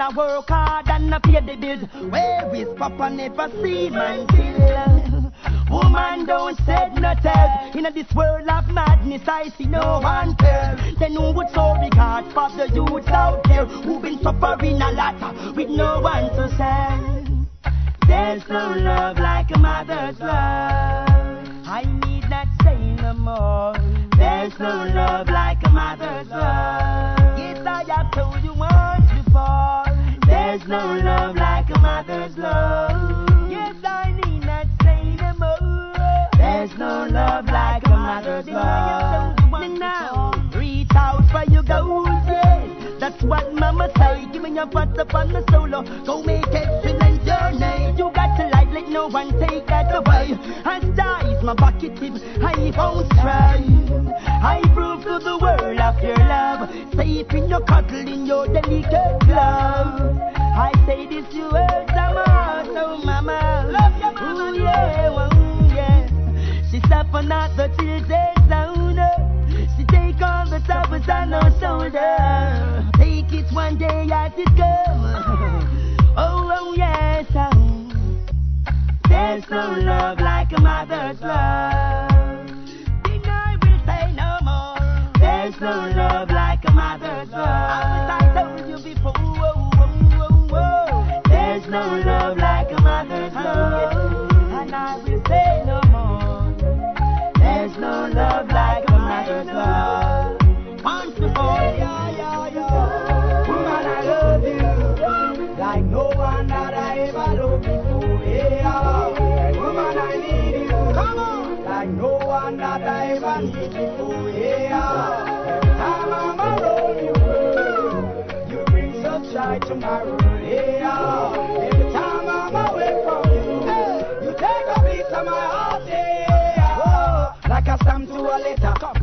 I work hard and I pay the bills. Where is Papa never see man kill? Woman don't said no tell. In this world of madness I see no one tell. Then who would so regard for the youths out there who been suffering a lot with no one to send? There's no love like a mother's love. I need not say no more. There's no love like a mother's love. Yes, I have told you once before. There's no love like a mother's love. Yes, I need not say no more. There's no love like a mother's love. Now, reach out for your goals, yes. That's what mama say. Give me your butt up on the solo. Go make excellent your name. You got to life, let no one take that away. And star is my bucket tip. I won't try. I prove to the world of your love. Safe in your cuddle, in your delicate glove. I say this you heard some mama. Love your mama. Ooh, yeah, oh, yeah. She suffer not the children's sound. Oh, she take all the troubles on her shoulder. Take it one day as it comes. Oh, oh, yes. Oh. There's no love like a mother's love. Will say no more. There's no love like a mother's love. No love like a mother's love. And I will say no more. There's no love like a mother's love. Once before, yeah, yeah, yeah. Woman, I love you like no one that I ever loved before. Yeah, woman, I need you. Come on, like no one that I ever need before.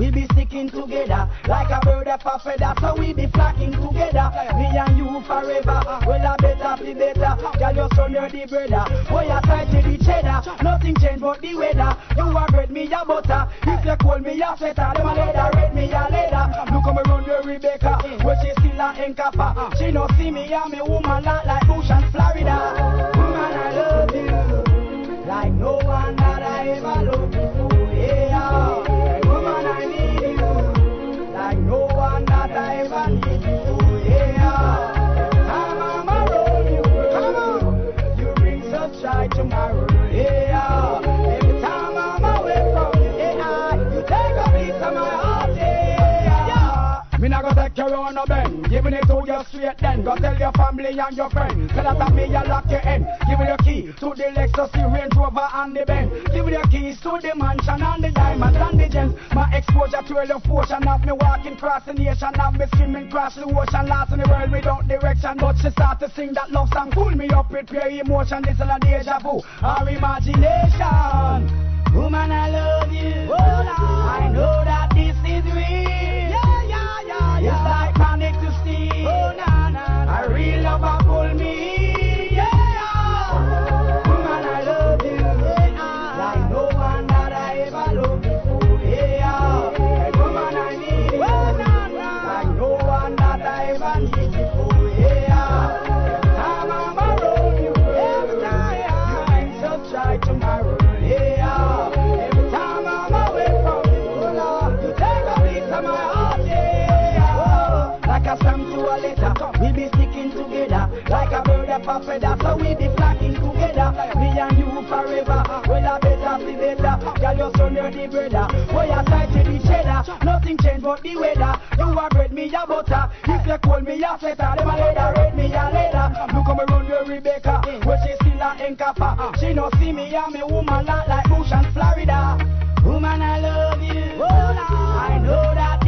We be sticking together like a bird of a feather. So we be flocking together, me and you forever. Well, I better be better. Girl, your son, you're the brother. Oh, you try to the cheddar. Nothing Nothing change but the weather. You a bread, me a butter. If you cold, me a sweater. Them a leather, red, me a leather. Look how me run the Rebecca, where she still a encapper. She no see me and me woman like Bush and Florida. Woman, I love you like no one that I ever loved before. Yeah, me not gonna take you on a bend, giving it to you straight then. Go tell your family and your friends, tell that me you lock your in. Give me the key to the Lexus, the Range Rover and the Benz. Give me the keys to the mansion and the diamonds and the gems. My exposure to the ocean, have me walking across the nation, have me swimming across the ocean, lost in the world without direction. But she start to sing that love song, pull me up with pure emotion. This is a deja vu, our imagination. Woman, I love you. I know that together. Me and you forever. Well, I better see better. Girl, you're so nerdy, brother. Boy, I sight to the cheddar. Nothing change but the weather. You a bread, me a butter. If you cold, me a sweater. Them a leather, red, me a leather. Look how me run the Rebecca, where she still a encapper. She no see me and me woman lot like Bush and Florida. Woman, I love you. I know that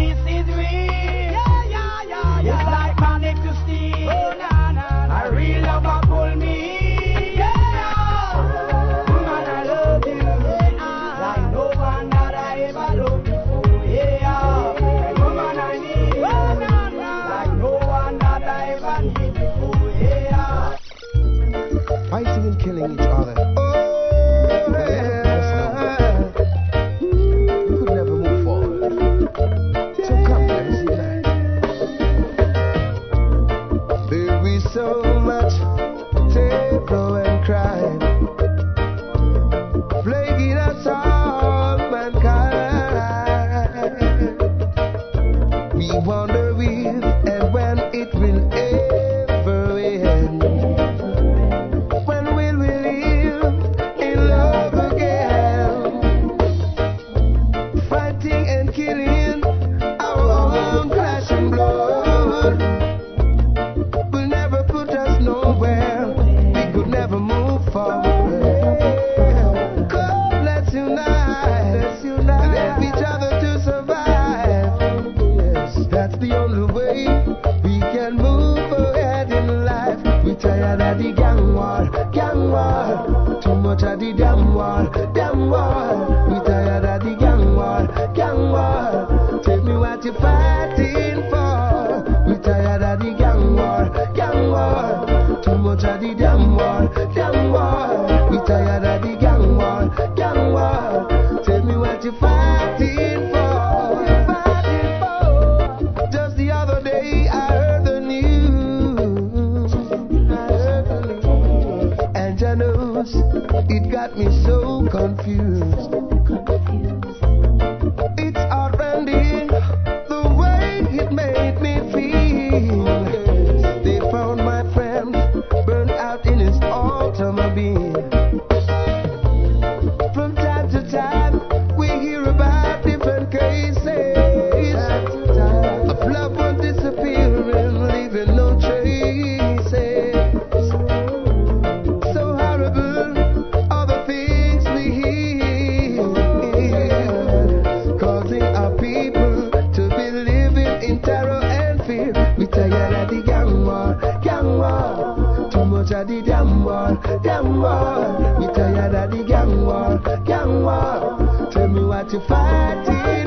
fear. We tired of the gang war, gang war. Too much of the damn war, damn war. We tired of the gang war, gang war. Tell me what you're fighting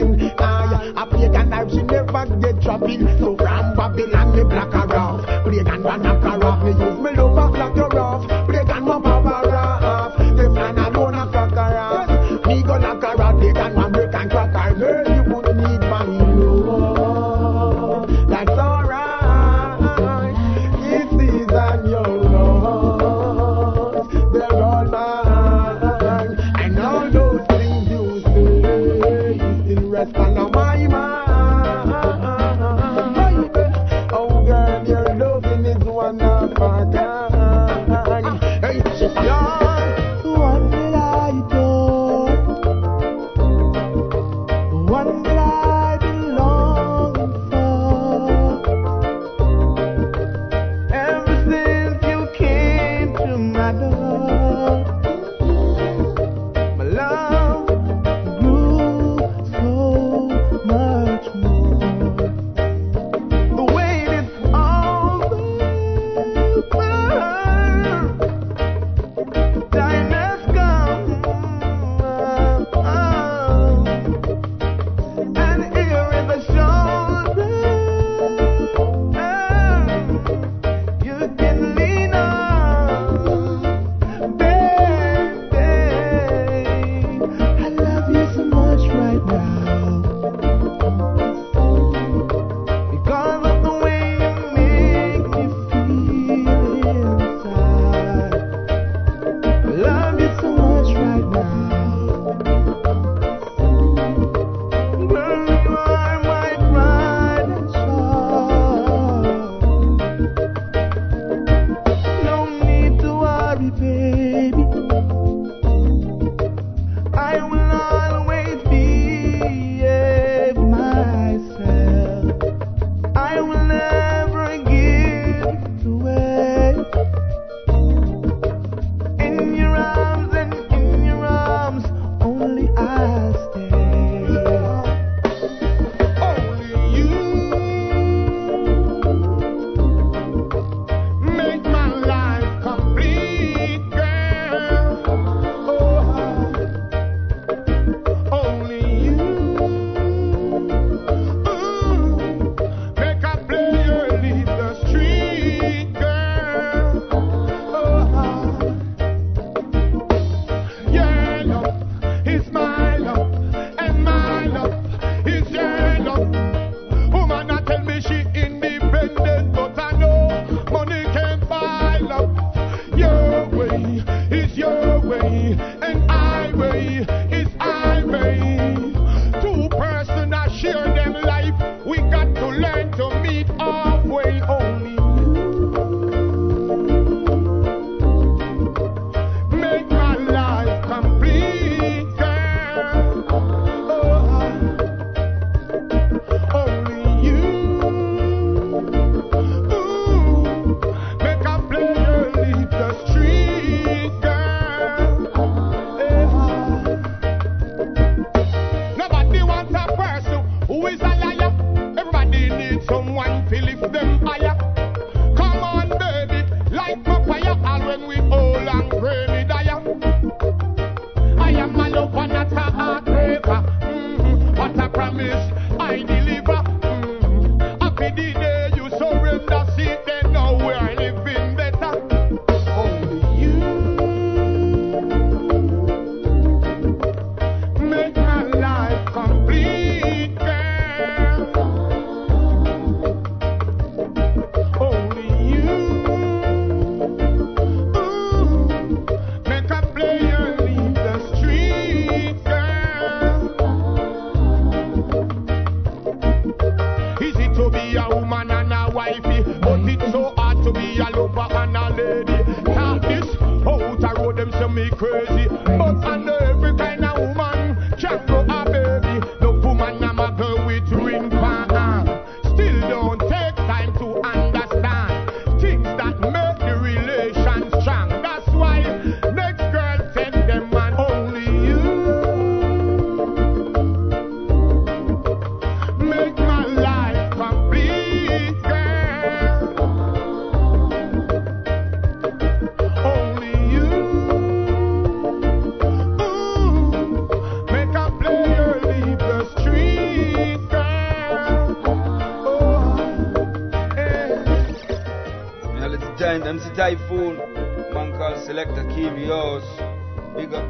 morning. Aye, a pagan life she never get dropping. So from Babylon me black around, pagan man a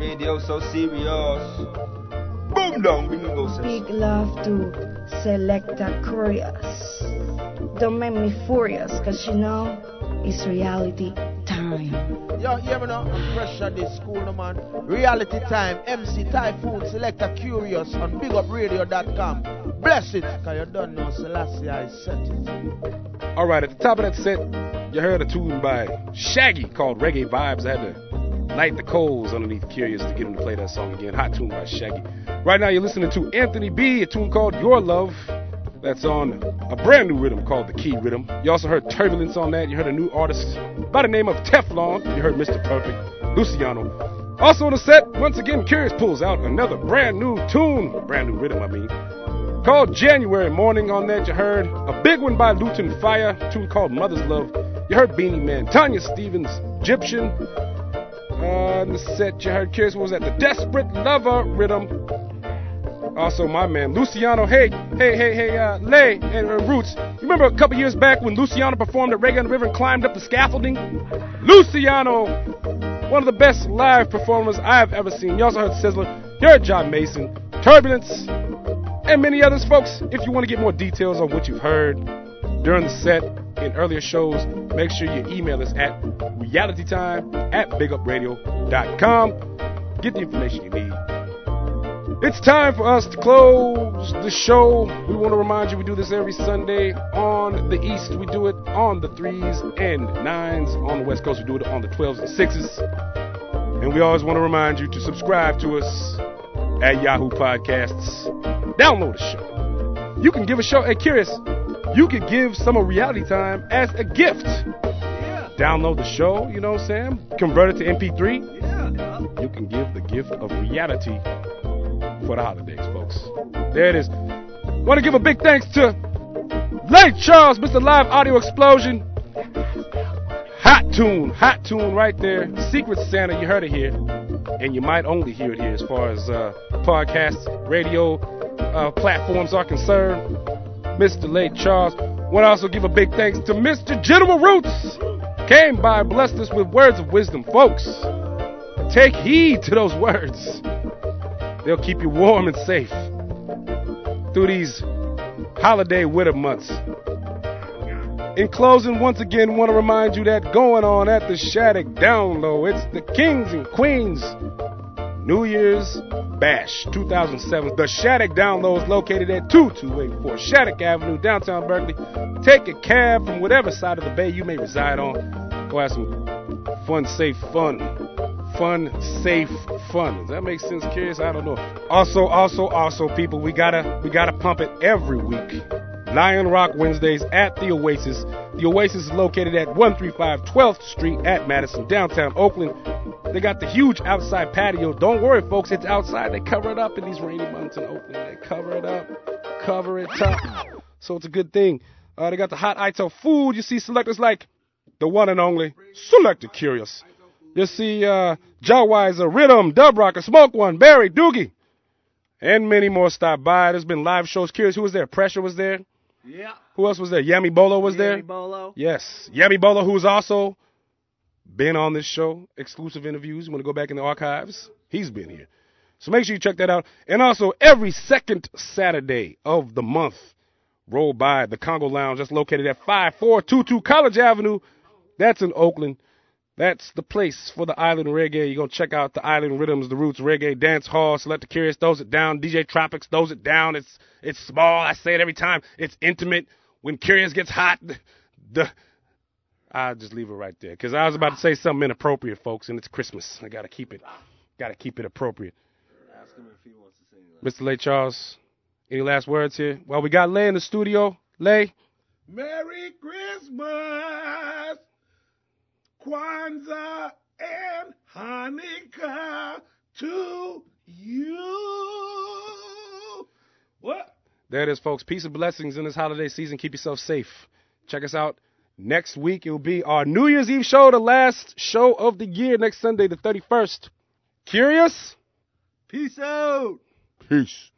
radio, so serious. Boom down, bingo says. Big love to Selecta Kurious. Don't make me furious, cause you know it's reality time. Yo, hear me now? I'm fresh at this school, no man. Reality time, MC Typhoon, Selector Kurious on BigUpRadio.com. Bless it, cause you don't know Selassie, I set it. All right, at the top of that set, you heard a tune by Shaggy called Reggae Vibes. I had to light the coals underneath Kurious to get him to play that song again. Hot tune by Shaggy. Right now, you're listening to Anthony B, a tune called Your Love. That's on a brand new rhythm called the Key Rhythm. You also heard Turbulence on that. You heard a new artist by the name of Teflon. You heard Mr. Perfect, Luciano. Also on the set, once again, Kurious pulls out another brand new tune, brand new rhythm, I mean, called January Morning on that. You heard a big one by Lutan Fyah, tune called Mother's Love. You heard Beenie Man, Tanya Stephens, Egyptian. On the set, you heard what was that? The Desperate Lover rhythm. Also, my man Luciano. Hey, hey, hey, hey, uh, Lay and uh, Roots. You remember a couple years back when Luciano performed at Reggae River and climbed up the scaffolding? Luciano, one of the best live performers I've ever seen. You also heard Sizzla. You heard Jah Mason, Turbulence, and many others, folks. If you want to get more details on what you've heard during the set in earlier shows, make sure you email us at realitytime at bigupradio.com. Get the information you need. It's time for us to close the show. We want to remind you we do this every Sunday on the East. We do it on the threes and nines. On the West Coast, we do it on the 12s and sixes. And we always want to remind you to subscribe to us at Yahoo Podcasts. Download the show. You can give a show. Hey, Kurious, you could give some of Reality Time as a gift. Download the show, you know what I'm saying? Convert it to MP3. You can give the gift of reality for the holidays, folks. There it is. Want to give a big thanks to Late Charles, Mr. Live Audio Explosion. Hot tune, hot tune right there. Secret Santa, you heard it here. And you might only hear it here as far as uh, podcast, radio uh, platforms are concerned. Mr. Late Charles. Want to also give a big thanks to Mr. General Roots. Came by, and blessed us with words of wisdom, folks. Take heed to those words. They'll keep you warm and safe through these holiday winter months. In closing, once again, want to remind you that going on at the Shattuck Down Low, it's the Kings and Queens New Year's Bash 2007. The Shattuck Down Low is located at 2284 Shattuck Avenue, downtown Berkeley. Take a cab from whatever side of the bay you may reside on. Go have some fun, safe fun. Fun, safe fun. Does that make sense? Kurious? I don't know. Also, also, also, people, we gotta we gotta pump it every week. Lion Rock Wednesdays at the Oasis. The Oasis is located at 135 12th Street at Madison, downtown Oakland. They got the huge outside patio. Don't worry, folks, it's outside. They cover it up in these rainy months in Oakland. They cover it up, cover it up. So it's a good thing. Uh, they got the hot Ital food. You see selectors like the one and only Selector Kurious. You see uh, Jawwiser, Rhythm, Dub Rocker, Smoke One, Barry, Doogie, and many more stop by. There's been live shows. Kurious, who was there? Pressure was there. Yeah. Who else was there? Yami Bolo was there. Yami Bolo. Yes, Yami Bolo, who's also been on this show, exclusive interviews. You want to go back in the archives? He's been here. So make sure you check that out. And also, every second Saturday of the month, roll by the Congo Lounge. That's located at 5422 College Avenue. That's in Oakland. That's the place for the island reggae. You're going to check out the island rhythms, the roots reggae, dance hall, select the Kurious, throws it down. DJ Tropics throws it down. It's it's small. I say it every time. It's intimate. When Kurious gets hot, the I'll just leave it right there because I was about to say something inappropriate, folks, and it's Christmas. I got to keep it, got to keep it appropriate. Ask him if he wants to sing Mr. Lay Charles, any last words here? Well, we got Lay in the studio. Lay. Merry Christmas, Kwanzaa, and Hanukkah to you. What? There it is, folks. Peace and blessings in this holiday season. Keep yourself safe. Check us out next week. It will be our New Year's Eve show, the last show of the year, next Sunday, the 31st. Kurious? Peace out. Peace.